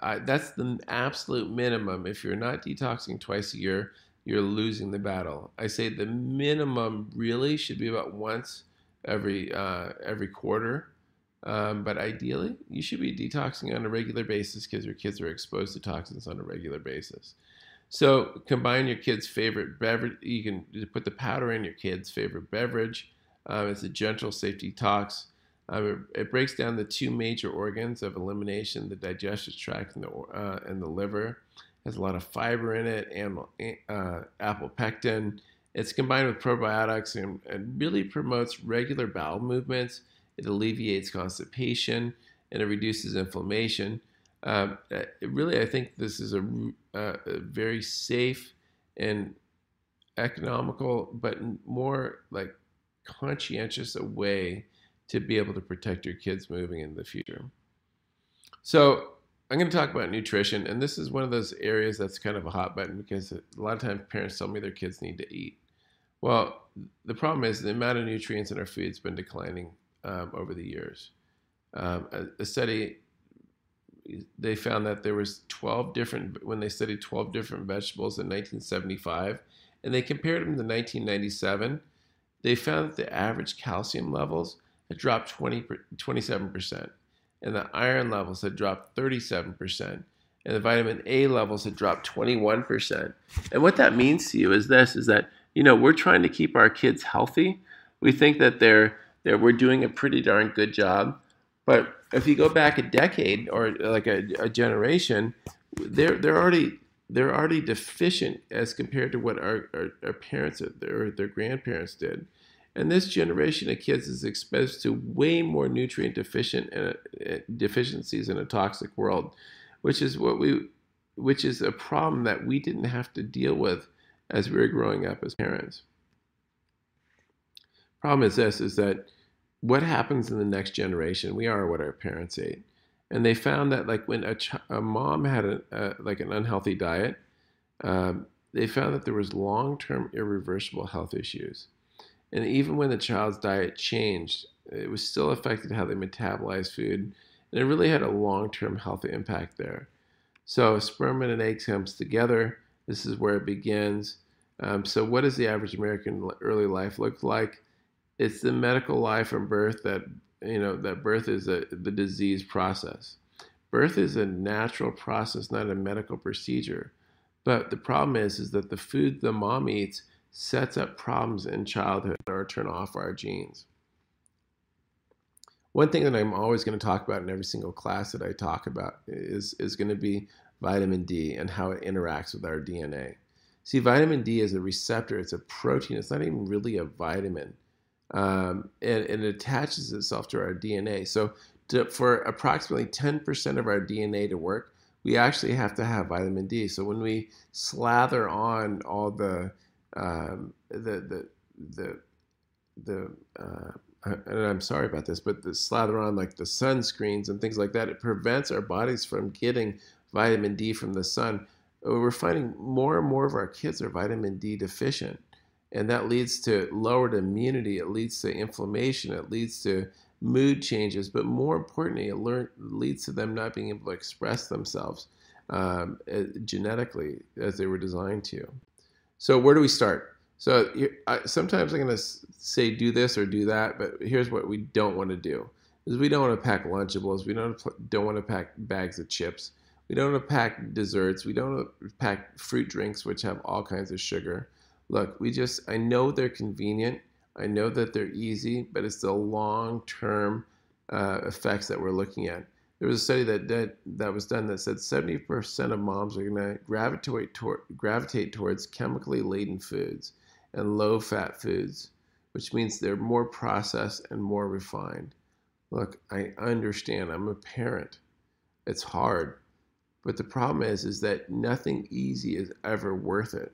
[SPEAKER 1] I, that's the absolute minimum. If you're not detoxing twice a year, you're losing the battle. I say the minimum really should be about once every uh, every quarter, um, but ideally you should be detoxing on a regular basis because your kids are exposed to toxins on a regular basis. So combine your kid's favorite beverage. You can put the powder in your kid's favorite beverage. Um, it's a gentle safety tox. Um, it, it, breaks down the two major organs of elimination: the digestive tract and the uh, and the liver has a lot of fiber in it and uh, apple pectin. It's combined with probiotics and, and, really promotes regular bowel movements. It alleviates constipation and it reduces inflammation. Um, uh, really, I think this is a, uh, a, very safe and economical, but more like conscientious a way to be able to protect your kids moving in the future. So I'm going to talk about nutrition, and this is one of those areas that's kind of a hot button because a lot of times parents tell me their kids need to eat. Well, the problem is the amount of nutrients in our food has been declining um, over the years. Um, a, a, study they found that there was 12 different when they studied 12 different vegetables in 1975 and they compared them to 1997 they found that the average calcium levels had dropped 20, 27% and the iron levels had dropped 37% and the vitamin a levels had dropped 21% and what that means to you is this is that you know we're trying to keep our kids healthy. We think that they're, they're we're doing a pretty darn good job. But if you go back a decade or like a, a generation, they're they're already they're already deficient as compared to what our, our, our parents or their grandparents did. And this generation of kids is exposed to way more nutrient deficient uh, uh, deficiencies in a toxic world, which is what we, which is a problem that we didn't have to deal with as we were growing up as parents. Problem is this: is that what happens in the next generation? We are what our parents ate, and they found that like when a, ch- a mom had a, like an unhealthy diet, um, they found that there was long-term irreversible health issues, and even when the child's diet changed, it was still affected how they metabolized food, and it really had a long-term health impact there. So sperm and an egg comes together. This is where it begins. Um, so what does the average American early life look like? it's the medical life from birth that you know that birth is a, the disease process. Birth is a natural process, not a medical procedure. But the problem is, is that the food the mom eats sets up problems in childhood or turn off our genes. One thing that I'm always going to talk about in every single class that I talk about is, is going to be vitamin D and how it interacts with our DNA. See, vitamin D is a receptor, it's a protein, it's not even really a vitamin um, and, and, it attaches itself to our DNA. So, to, for approximately 10% of our DNA to work, we actually have to have vitamin D. So when we slather on all the um, the the the the uh, and I'm sorry about this, but the slather on like the sunscreens and things like that, it prevents our bodies from getting vitamin D from the sun. We're finding more and more of our kids are vitamin D deficient and that leads to lowered immunity it leads to inflammation it leads to mood changes but more importantly it leads to them not being able to express themselves um, uh, genetically as they were designed to so where do we start so I, sometimes i'm going to say do this or do that but here's what we don't want to do is we don't want to pack lunchables we don't, don't want to pack bags of chips we don't want to pack desserts we don't want to pack fruit drinks which have all kinds of sugar look, we just, I know they're convenient. I know that they're easy, but it's the long term uh, effects that we're looking at. There was a study that, that, that was done that said 70% of moms are going to gravitate, toward, gravitate towards chemically laden foods and low fat foods, which means they're more processed and more refined. Look, I understand. I'm a parent. It's hard. But the problem is, is that nothing easy is ever worth it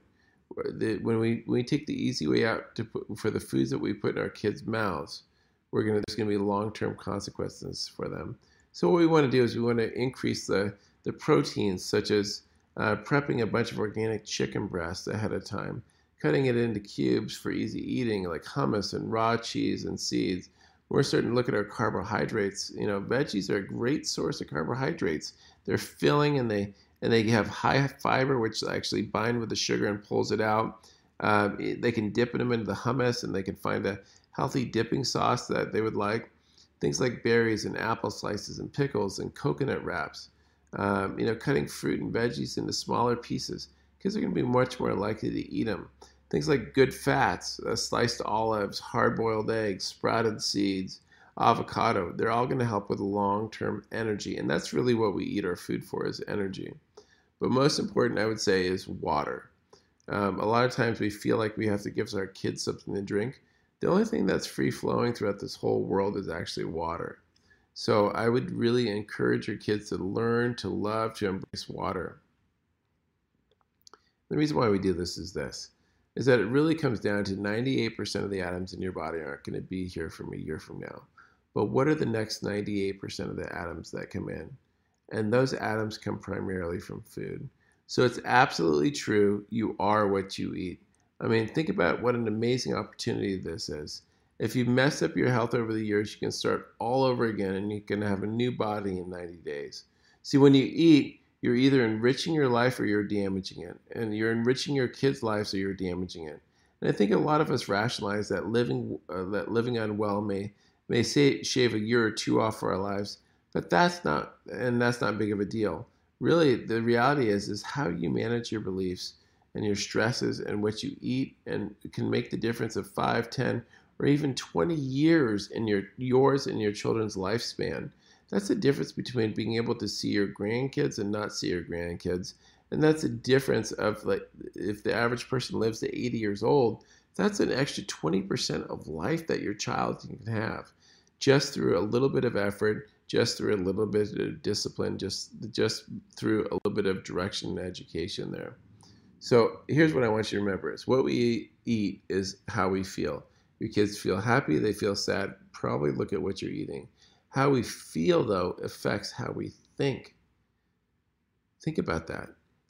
[SPEAKER 1] when we when we take the easy way out to put for the foods that we put in our kids' mouths, we're gonna there's gonna be long term consequences for them. So what we want to do is we want to increase the the proteins, such as uh, prepping a bunch of organic chicken breasts ahead of time, cutting it into cubes for easy eating, like hummus and raw cheese and seeds. We're starting to look at our carbohydrates. You know, veggies are a great source of carbohydrates. They're filling and they and they have high fiber, which actually bind with the sugar and pulls it out. Um, they can dip them into the hummus, and they can find a healthy dipping sauce that they would like. Things like berries and apple slices and pickles and coconut wraps. Um, you know, cutting fruit and veggies into smaller pieces because they're going to be much more likely to eat them. Things like good fats, uh, sliced olives, hard-boiled eggs, sprouted seeds, avocado. They're all going to help with long-term energy, and that's really what we eat our food for is energy. But most important, I would say, is water. Um, a lot of times we feel like we have to give our kids something to drink. The only thing that's free flowing throughout this whole world is actually water. So I would really encourage your kids to learn to love to embrace water. The reason why we do this is this is that it really comes down to 98% of the atoms in your body aren't going to be here from a year from now. But what are the next 98% of the atoms that come in? and those atoms come primarily from food. So it's absolutely true. You are what you eat. I mean, think about what an amazing opportunity this is. If you mess up your health over the years, you can start all over again and you can have a new body in 90 days. See, when you eat, you're either enriching your life or you're damaging it. And you're enriching your kids' lives or you're damaging it. And I think a lot of us rationalize that living uh, that living unwell may may say, shave a year or two off our lives, but that's not and that's not big of a deal. Really, the reality is is how you manage your beliefs and your stresses and what you eat and can make the difference of 5, 10, or even 20 years in your yours and your children's lifespan. That's the difference between being able to see your grandkids and not see your grandkids. And that's a difference of like if the average person lives to 80 years old, that's an extra 20% of life that your child can have just through a little bit of effort, just through a little bit of discipline, just just through a little bit of direction and education there. So here's what I want you to remember is what we eat is how we feel. Your kids feel happy, they feel sad, probably look at what you're eating. How we feel, though, affects how we think. Think about that.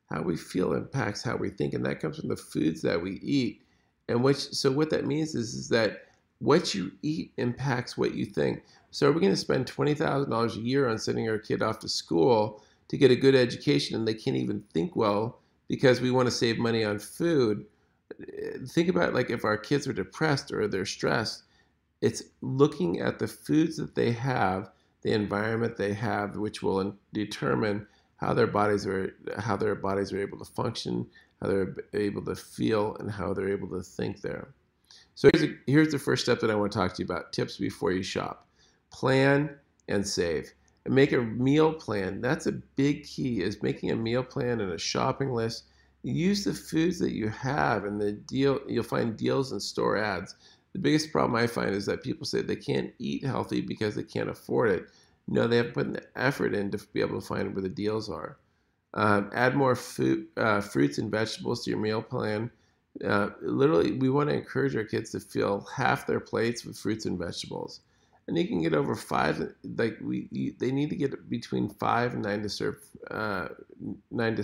[SPEAKER 1] How we feel impacts how we think, and that comes from the foods that we eat. And which, so what that means is, is that what you eat impacts what you think. So are we going to spend twenty thousand dollars a year on sending our kid off to school to get a good education, and they can't even think well because we want to save money on food? Eh, think about like if our kids are depressed or they're stressed it's looking at the foods that they have, the environment they have, which will determine how their bodies are how their bodies are able to function, how they're able to feel, and how they're able to think there. So here's, a, here's the first step that I want to talk to you about: tips before you shop. Plan and save. Make a meal plan. That's a big key. Is making a meal plan and a shopping list. Use the foods that you have, and the deal. You'll find deals and store ads the biggest problem I find is that people say they can't eat healthy because they can't afford it. No, they have put the effort in to be able to find where the deals are. Um, add more food, uh, fruits and vegetables to your meal plan. Uh, literally, we want to encourage our kids to fill half their plates with fruits and vegetables. And you can get over five, like we, you, they need to get between five and nine to serve, uh, nine to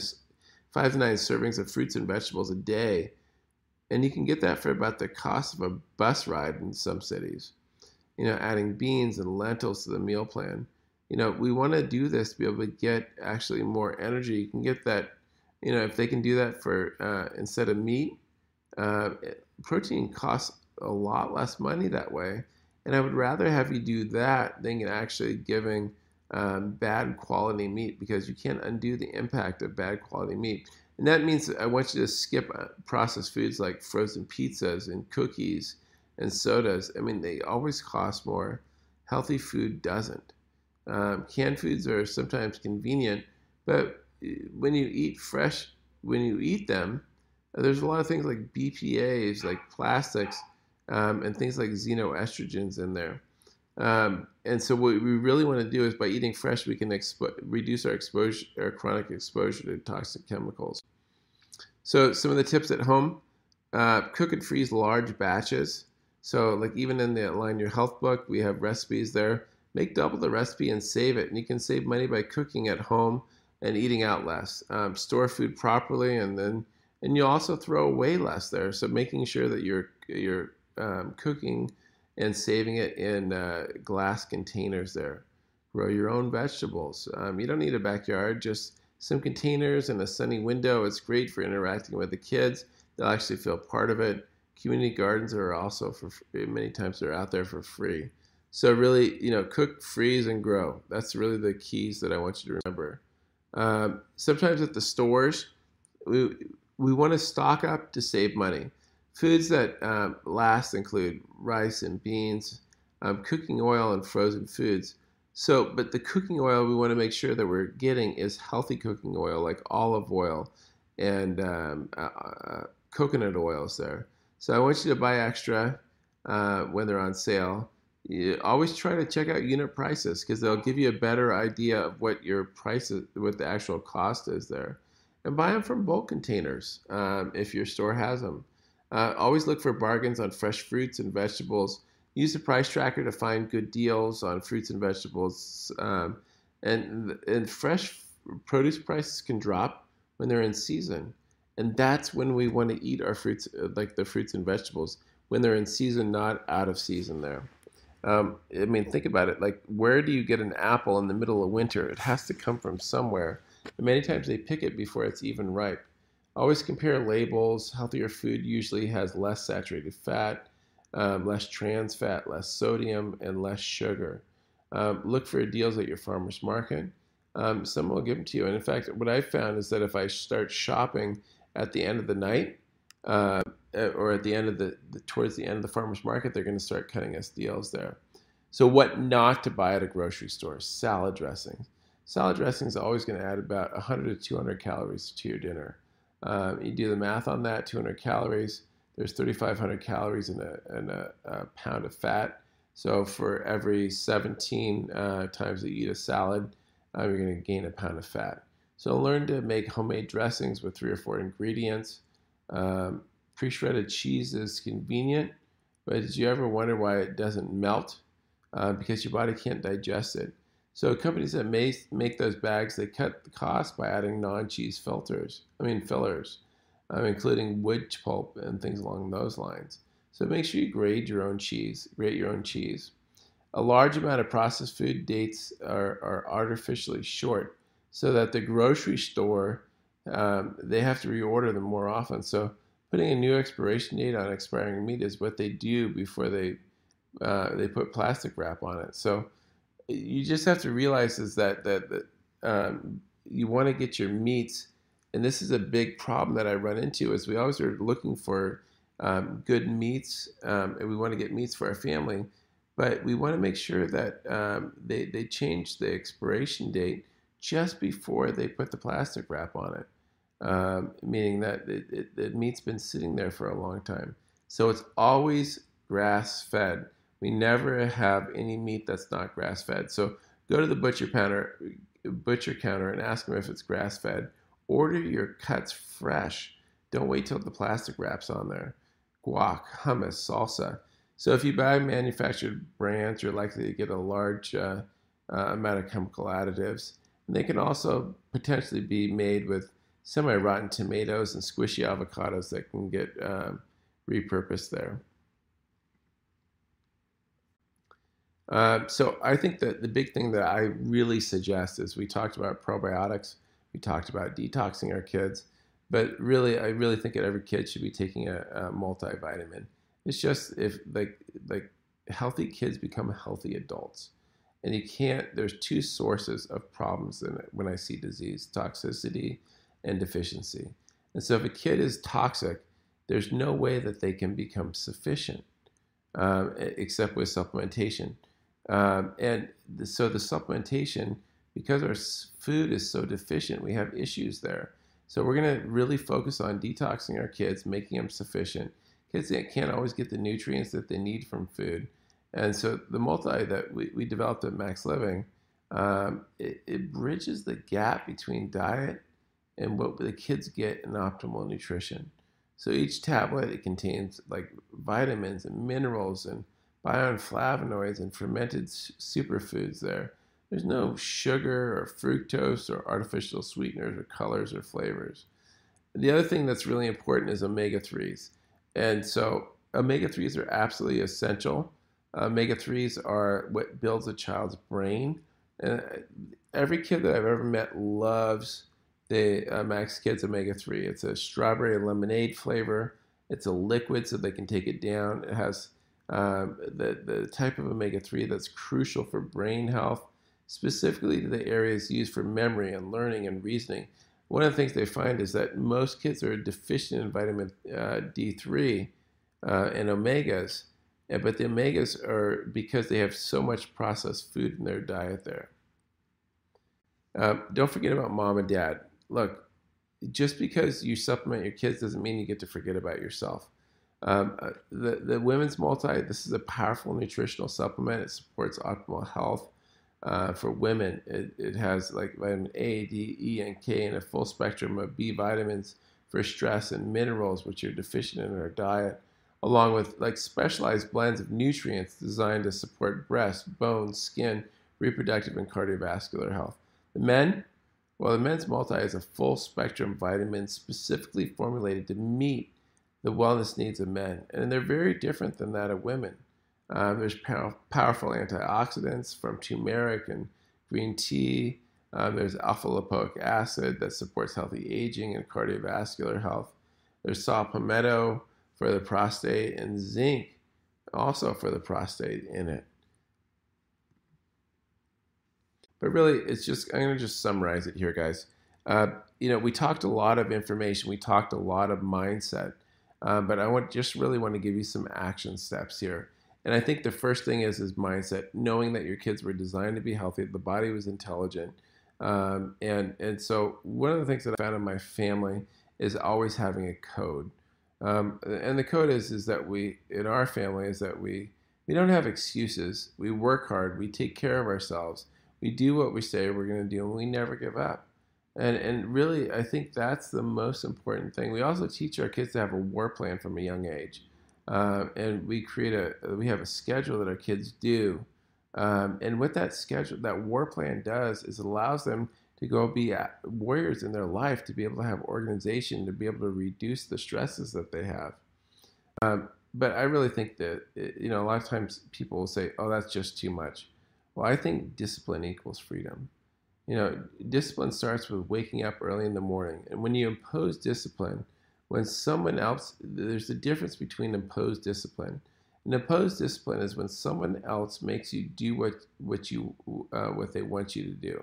[SPEAKER 1] five to nine servings of fruits and vegetables a day and you can get that for about the cost of a bus ride in some cities. You know, adding beans and lentils to the meal plan. You know, we want to do this to be able to get actually more energy. You can get that, you know, if they can do that for uh, instead of meat, uh, protein costs a lot less money that way. And I would rather have you do that than actually giving um, bad quality meat because you can't undo the impact of bad quality meat. And that means I want you to skip uh, processed foods like frozen pizzas and cookies and sodas. I mean, they always cost more. Healthy food doesn't. Um, canned foods are sometimes convenient, but uh, when you eat fresh, when you eat them, there's a lot of things like BPAs, like plastics, um, and things like xenoestrogens in there. Um, and so what we really want to do is by eating fresh, we can expo- reduce our exposure, our chronic exposure to toxic chemicals. So some of the tips at home: uh, cook and freeze large batches. So like even in the Align Your Health book, we have recipes there. Make double the recipe and save it, and you can save money by cooking at home and eating out less. Um, store food properly, and then and you also throw away less there. So making sure that you're you're um, cooking and saving it in uh, glass containers there. Grow your own vegetables. Um, you don't need a backyard, just some containers and a sunny window. It's great for interacting with the kids. They'll actually feel part of it. Community gardens are also for many times they're out there for free. So really, you know, cook, freeze, and grow. That's really the keys that I want you to remember. Um, sometimes at the stores, we we want to stock up to save money. Foods that um, last include rice and beans, um, cooking oil, and frozen foods. So, but the cooking oil we want to make sure that we're getting is healthy cooking oil, like olive oil and um, uh, uh, coconut oils there. So I want you to buy extra uh, when they're on sale. You always try to check out unit prices because they'll give you a better idea of what your price is, what the actual cost is there. And buy them from bulk containers um, if your store has them. Uh, always look for bargains on fresh fruits and vegetables use the price tracker to find good deals on fruits and vegetables. Um, and and fresh produce prices can drop when they're in season, and that's when we want to eat our fruits, uh, like the fruits and vegetables. when they're in season, not out of season there. Um, I mean, think about it. Like, where do you get an apple in the middle of winter? It has to come from somewhere. And many times they pick it before it's even ripe. Always compare labels. Healthier food usually has less saturated fat, um, less trans fat, less sodium, and less sugar. Um, look for deals at your farmer's market. Um, someone will give them to you. And in fact, what I've found is that if I start shopping at the end of the night, uh, or at the end of the, the, towards the end of the farmer's market, they're going to start cutting us deals there. So what not to buy at a grocery store? Salad dressing. Salad dressing is always going to add about 100 to 200 calories to your dinner. Um, you do the math on that, 200 calories. There's 3,500 calories in, a, in a, a, pound of fat. So for every 17 uh, times that you eat a salad, uh, you're going to gain a pound of fat. So learn to make homemade dressings with three or four ingredients. Um, pre-shredded cheese is convenient, but did you ever wonder why it doesn't melt? Uh, because your body can't digest it. So companies that may make those bags, they cut the cost by adding non-cheese filters. I mean fillers, um, including wood pulp and things along those lines. So make sure you grade your own cheese. Grate your own cheese. A large amount of processed food dates are, are artificially short, so that the grocery store um, they have to reorder them more often. So putting a new expiration date on expiring meat is what they do before they uh, they put plastic wrap on it. So you just have to realize is that that, that um, you want to get your meats, and this is a big problem that I run into. Is we always are looking for um, good meats, um, and we want to get meats for our family, but we want to make sure that um, they they change the expiration date just before they put the plastic wrap on it um, meaning that the meat's been sitting there for a long time. So it's always grass fed. We never have any meat that's not grass fed. So go to the butcher counter, butcher counter and ask them if it's grass fed. Order your cuts fresh. Don't wait till the plastic wraps on there. Guac, hummus, salsa. So if you buy manufactured brands, you're likely to get a large uh, uh, amount of chemical additives. And they can also potentially be made with semi-rotten tomatoes and squishy avocados that can get uh, repurposed there. Uh, so I think that the big thing that I really suggest is we talked about probiotics, we talked about detoxing our kids, but really, I really think that every kid should be taking a, a multivitamin. It's just if like like healthy kids become healthy adults, and you can't. There's two sources of problems in it when I see disease: toxicity and deficiency. And so if a kid is toxic, there's no way that they can become sufficient um, except with supplementation. Um, and the, so the supplementation, because our food is so deficient, we have issues there. So we're going to really focus on detoxing our kids, making them sufficient. Kids can't always get the nutrients that they need from food. And so the multi that we, we developed at Max Living, um, it, it bridges the gap between diet and what the kids get in optimal nutrition. So each tablet it contains like vitamins and minerals and bioflavonoids and fermented superfoods there. There's no sugar or fructose or artificial sweeteners or colors or flavors. The other thing that's really important is omega 3s. And so omega 3s are absolutely essential. Omega 3s are what builds a child's brain. And every kid that I've ever met loves the uh, Max Kids Omega 3. It's a strawberry lemonade flavor. It's a liquid so they can take it down. It has um, the, the type of omega 3 that's crucial for brain health, specifically to the areas used for memory and learning and reasoning. One of the things they find is that most kids are deficient in vitamin uh, D3 uh, and omegas, but the omegas are because they have so much processed food in their diet there. Um, don't forget about mom and dad look, just because you supplement your kids doesn't mean you get to forget about yourself. Um, uh, the, the women's multi, this is a powerful nutritional supplement. It supports optimal health uh, for women. It, it has like vitamin A, D, E, and K, and a full spectrum of B vitamins for stress and minerals, which are deficient in our diet, along with like specialized blends of nutrients designed to support breast, bone, skin, reproductive, and cardiovascular health. The men, well, the men's multi is a full spectrum vitamin specifically formulated to meet the wellness needs of men, and they're very different than that of women. Um, there's pow- powerful antioxidants from turmeric and green tea. Um, there's alpha lipoic acid that supports healthy aging and cardiovascular health. There's saw palmetto for the prostate and zinc also for the prostate in it. But really, it's just, I'm going to just summarize it here, guys. Uh, you know, we talked a lot of information, we talked a lot of mindset, um, but I want just really want to give you some action steps here. And I think the first thing is is mindset, knowing that your kids were designed to be healthy, the body was intelligent, um, and and so one of the things that I found in my family is always having a code. Um, and the code is is that we in our family is that we we don't have excuses. We work hard. We take care of ourselves. We do what we say we're going to do, and we never give up. And and really, I think that's the most important thing. We also teach our kids to have a war plan from a young age, uh, and we create a we have a schedule that our kids do. Um, and what that schedule, that war plan does, is allows them to go be warriors in their life, to be able to have organization, to be able to reduce the stresses that they have. Um, but I really think that, you know, a lot of times people will say, oh, that's just too much. Well, I think discipline equals freedom. You know, discipline starts with waking up early in the morning. And when you impose discipline, when someone else, there's a difference between imposed discipline. An imposed discipline is when someone else makes you do what, what, you, uh, what they want you to do.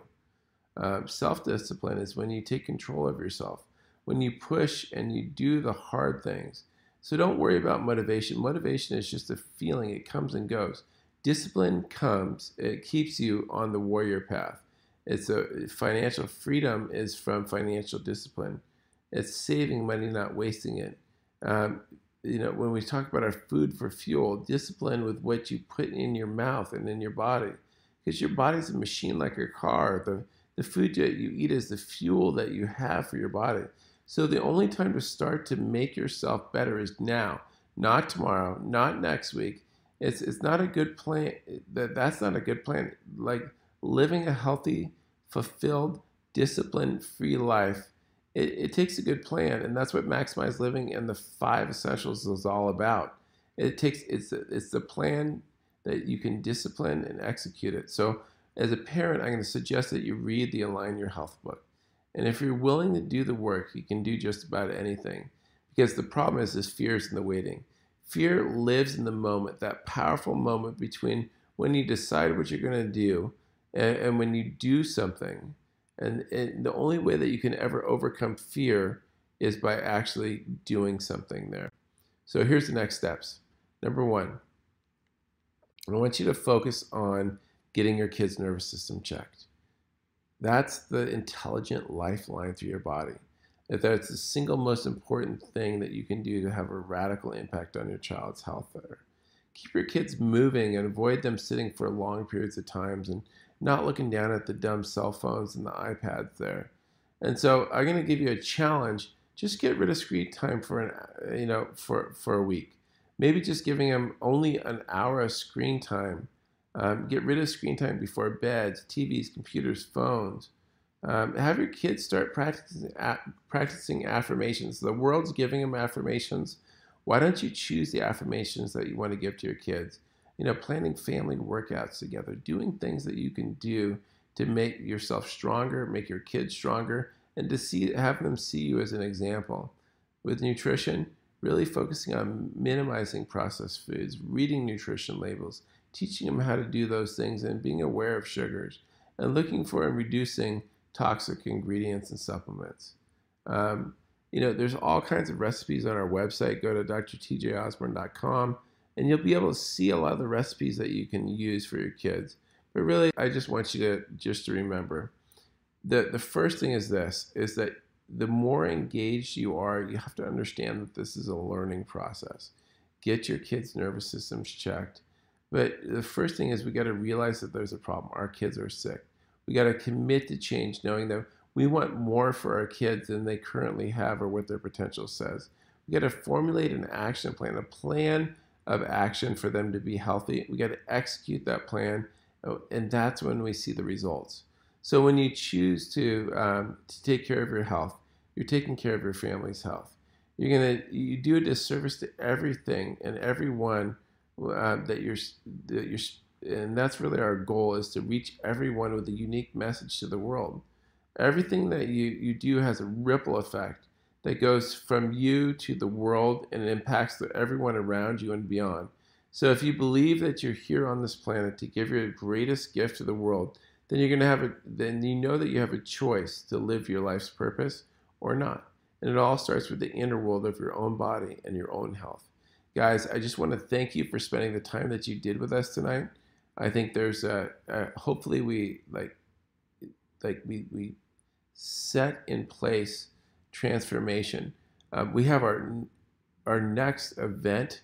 [SPEAKER 1] Uh, Self discipline is when you take control of yourself, when you push and you do the hard things. So don't worry about motivation. Motivation is just a feeling, it comes and goes. Discipline comes, it keeps you on the warrior path. It's a financial freedom is from financial discipline. It's saving money, not wasting it. Um, you know, when we talk about our food for fuel, discipline with what you put in your mouth and in your body, because your body's a machine like your car. The the food that you eat is the fuel that you have for your body. So the only time to start to make yourself better is now, not tomorrow, not next week. It's it's not a good plan. That that's not a good plan. Like living a healthy, fulfilled, disciplined, free life. It, it takes a good plan, and that's what maximize living and the five essentials is all about. It takes it's it's the plan that you can discipline and execute it. So as a parent, I'm going to suggest that you read the Align Your Health book. And if you're willing to do the work, you can do just about anything. Because the problem is, is fear is in the waiting. Fear lives in the moment, that powerful moment between when you decide what you're going to do and, and, when you do something. And, and the only way that you can ever overcome fear is by actually doing something there. So here's the next steps. Number one, I want you to focus on getting your kid's nervous system checked. That's the intelligent lifeline through your body. If that's the single most important thing that you can do to have a radical impact on your child's health there. Keep your kids moving and avoid them sitting for long periods of times and not looking down at the dumb cell phones and the iPads there. And so I'm going to give you a challenge. Just get rid of screen time for an you know for for a week. Maybe just giving them only an hour of screen time um, get rid of screen time before bed, TVs, computers, phones. Um, have your kids start practicing, practicing affirmations. The world's giving them affirmations. Why don't you choose the affirmations that you want to give to your kids? You know, planning family workouts together, doing things that you can do to make yourself stronger, make your kids stronger, and to see have them see you as an example. With nutrition, really focusing on minimizing processed foods, reading nutrition labels, teaching them how to do those things and being aware of sugars and looking for and reducing toxic ingredients and supplements. Um, you know, there's all kinds of recipes on our website. Go to drtjosborne.com and you'll be able to see a lot of the recipes that you can use for your kids. But really, I just want you to just to remember that the first thing is this is that the more engaged you are, you have to understand that this is a learning process. Get your kids' nervous systems checked but the first thing is we got to realize that there's a problem. Our kids are sick. We got to commit to change, knowing that we want more for our kids than they currently have or what their potential says. We got to formulate an action plan, a plan of action for them to be healthy. We got to execute that plan, oh, and that's when we see the results. So when you choose to um, to take care of your health, you're taking care of your family's health. you're gonna you do a disservice to everything and everyone uh, that you're that you're and that's really our goal is to reach everyone with a unique message to the world everything that you you do has a ripple effect that goes from you to the world and it impacts everyone around you and beyond so if you believe that you're here on this planet to give your greatest gift to the world then you're going to have a then you know that you have a choice to live your life's purpose or not and it all starts with the inner world of your own body and your own health. Guys, I just want to thank you for spending the time that you did with us tonight. I think there's a, a hopefully we like like we we set in place transformation. Um, we have our our next event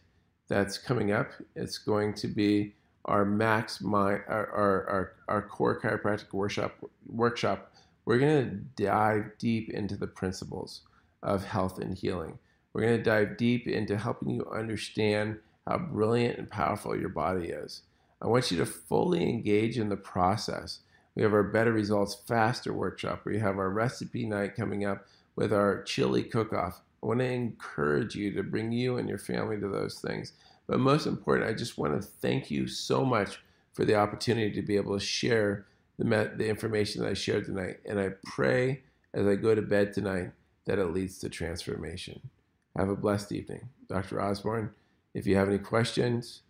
[SPEAKER 1] that's coming up. It's going to be our max mind our, our, our, our core chiropractic workshop workshop. We're going to dive deep into the principles of health and healing. We're going to dive deep into helping you understand how brilliant and powerful your body is. I want you to fully engage in the process. We have our Better Results Faster workshop. We have our recipe night coming up with our chili cook off. I want to encourage you to bring you and your family to those things. But most important, I just want to thank you so much for the opportunity to be able to share the, the information that I shared tonight. And I pray as I go to bed tonight that it leads to transformation. Have a blessed evening. Dr. Osborne, if you have any questions,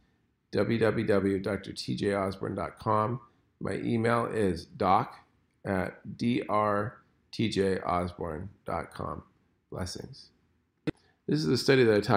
[SPEAKER 1] www.drtjosborne.com. My email is doc at drtjosborne.com. Blessings. This is the study that I talked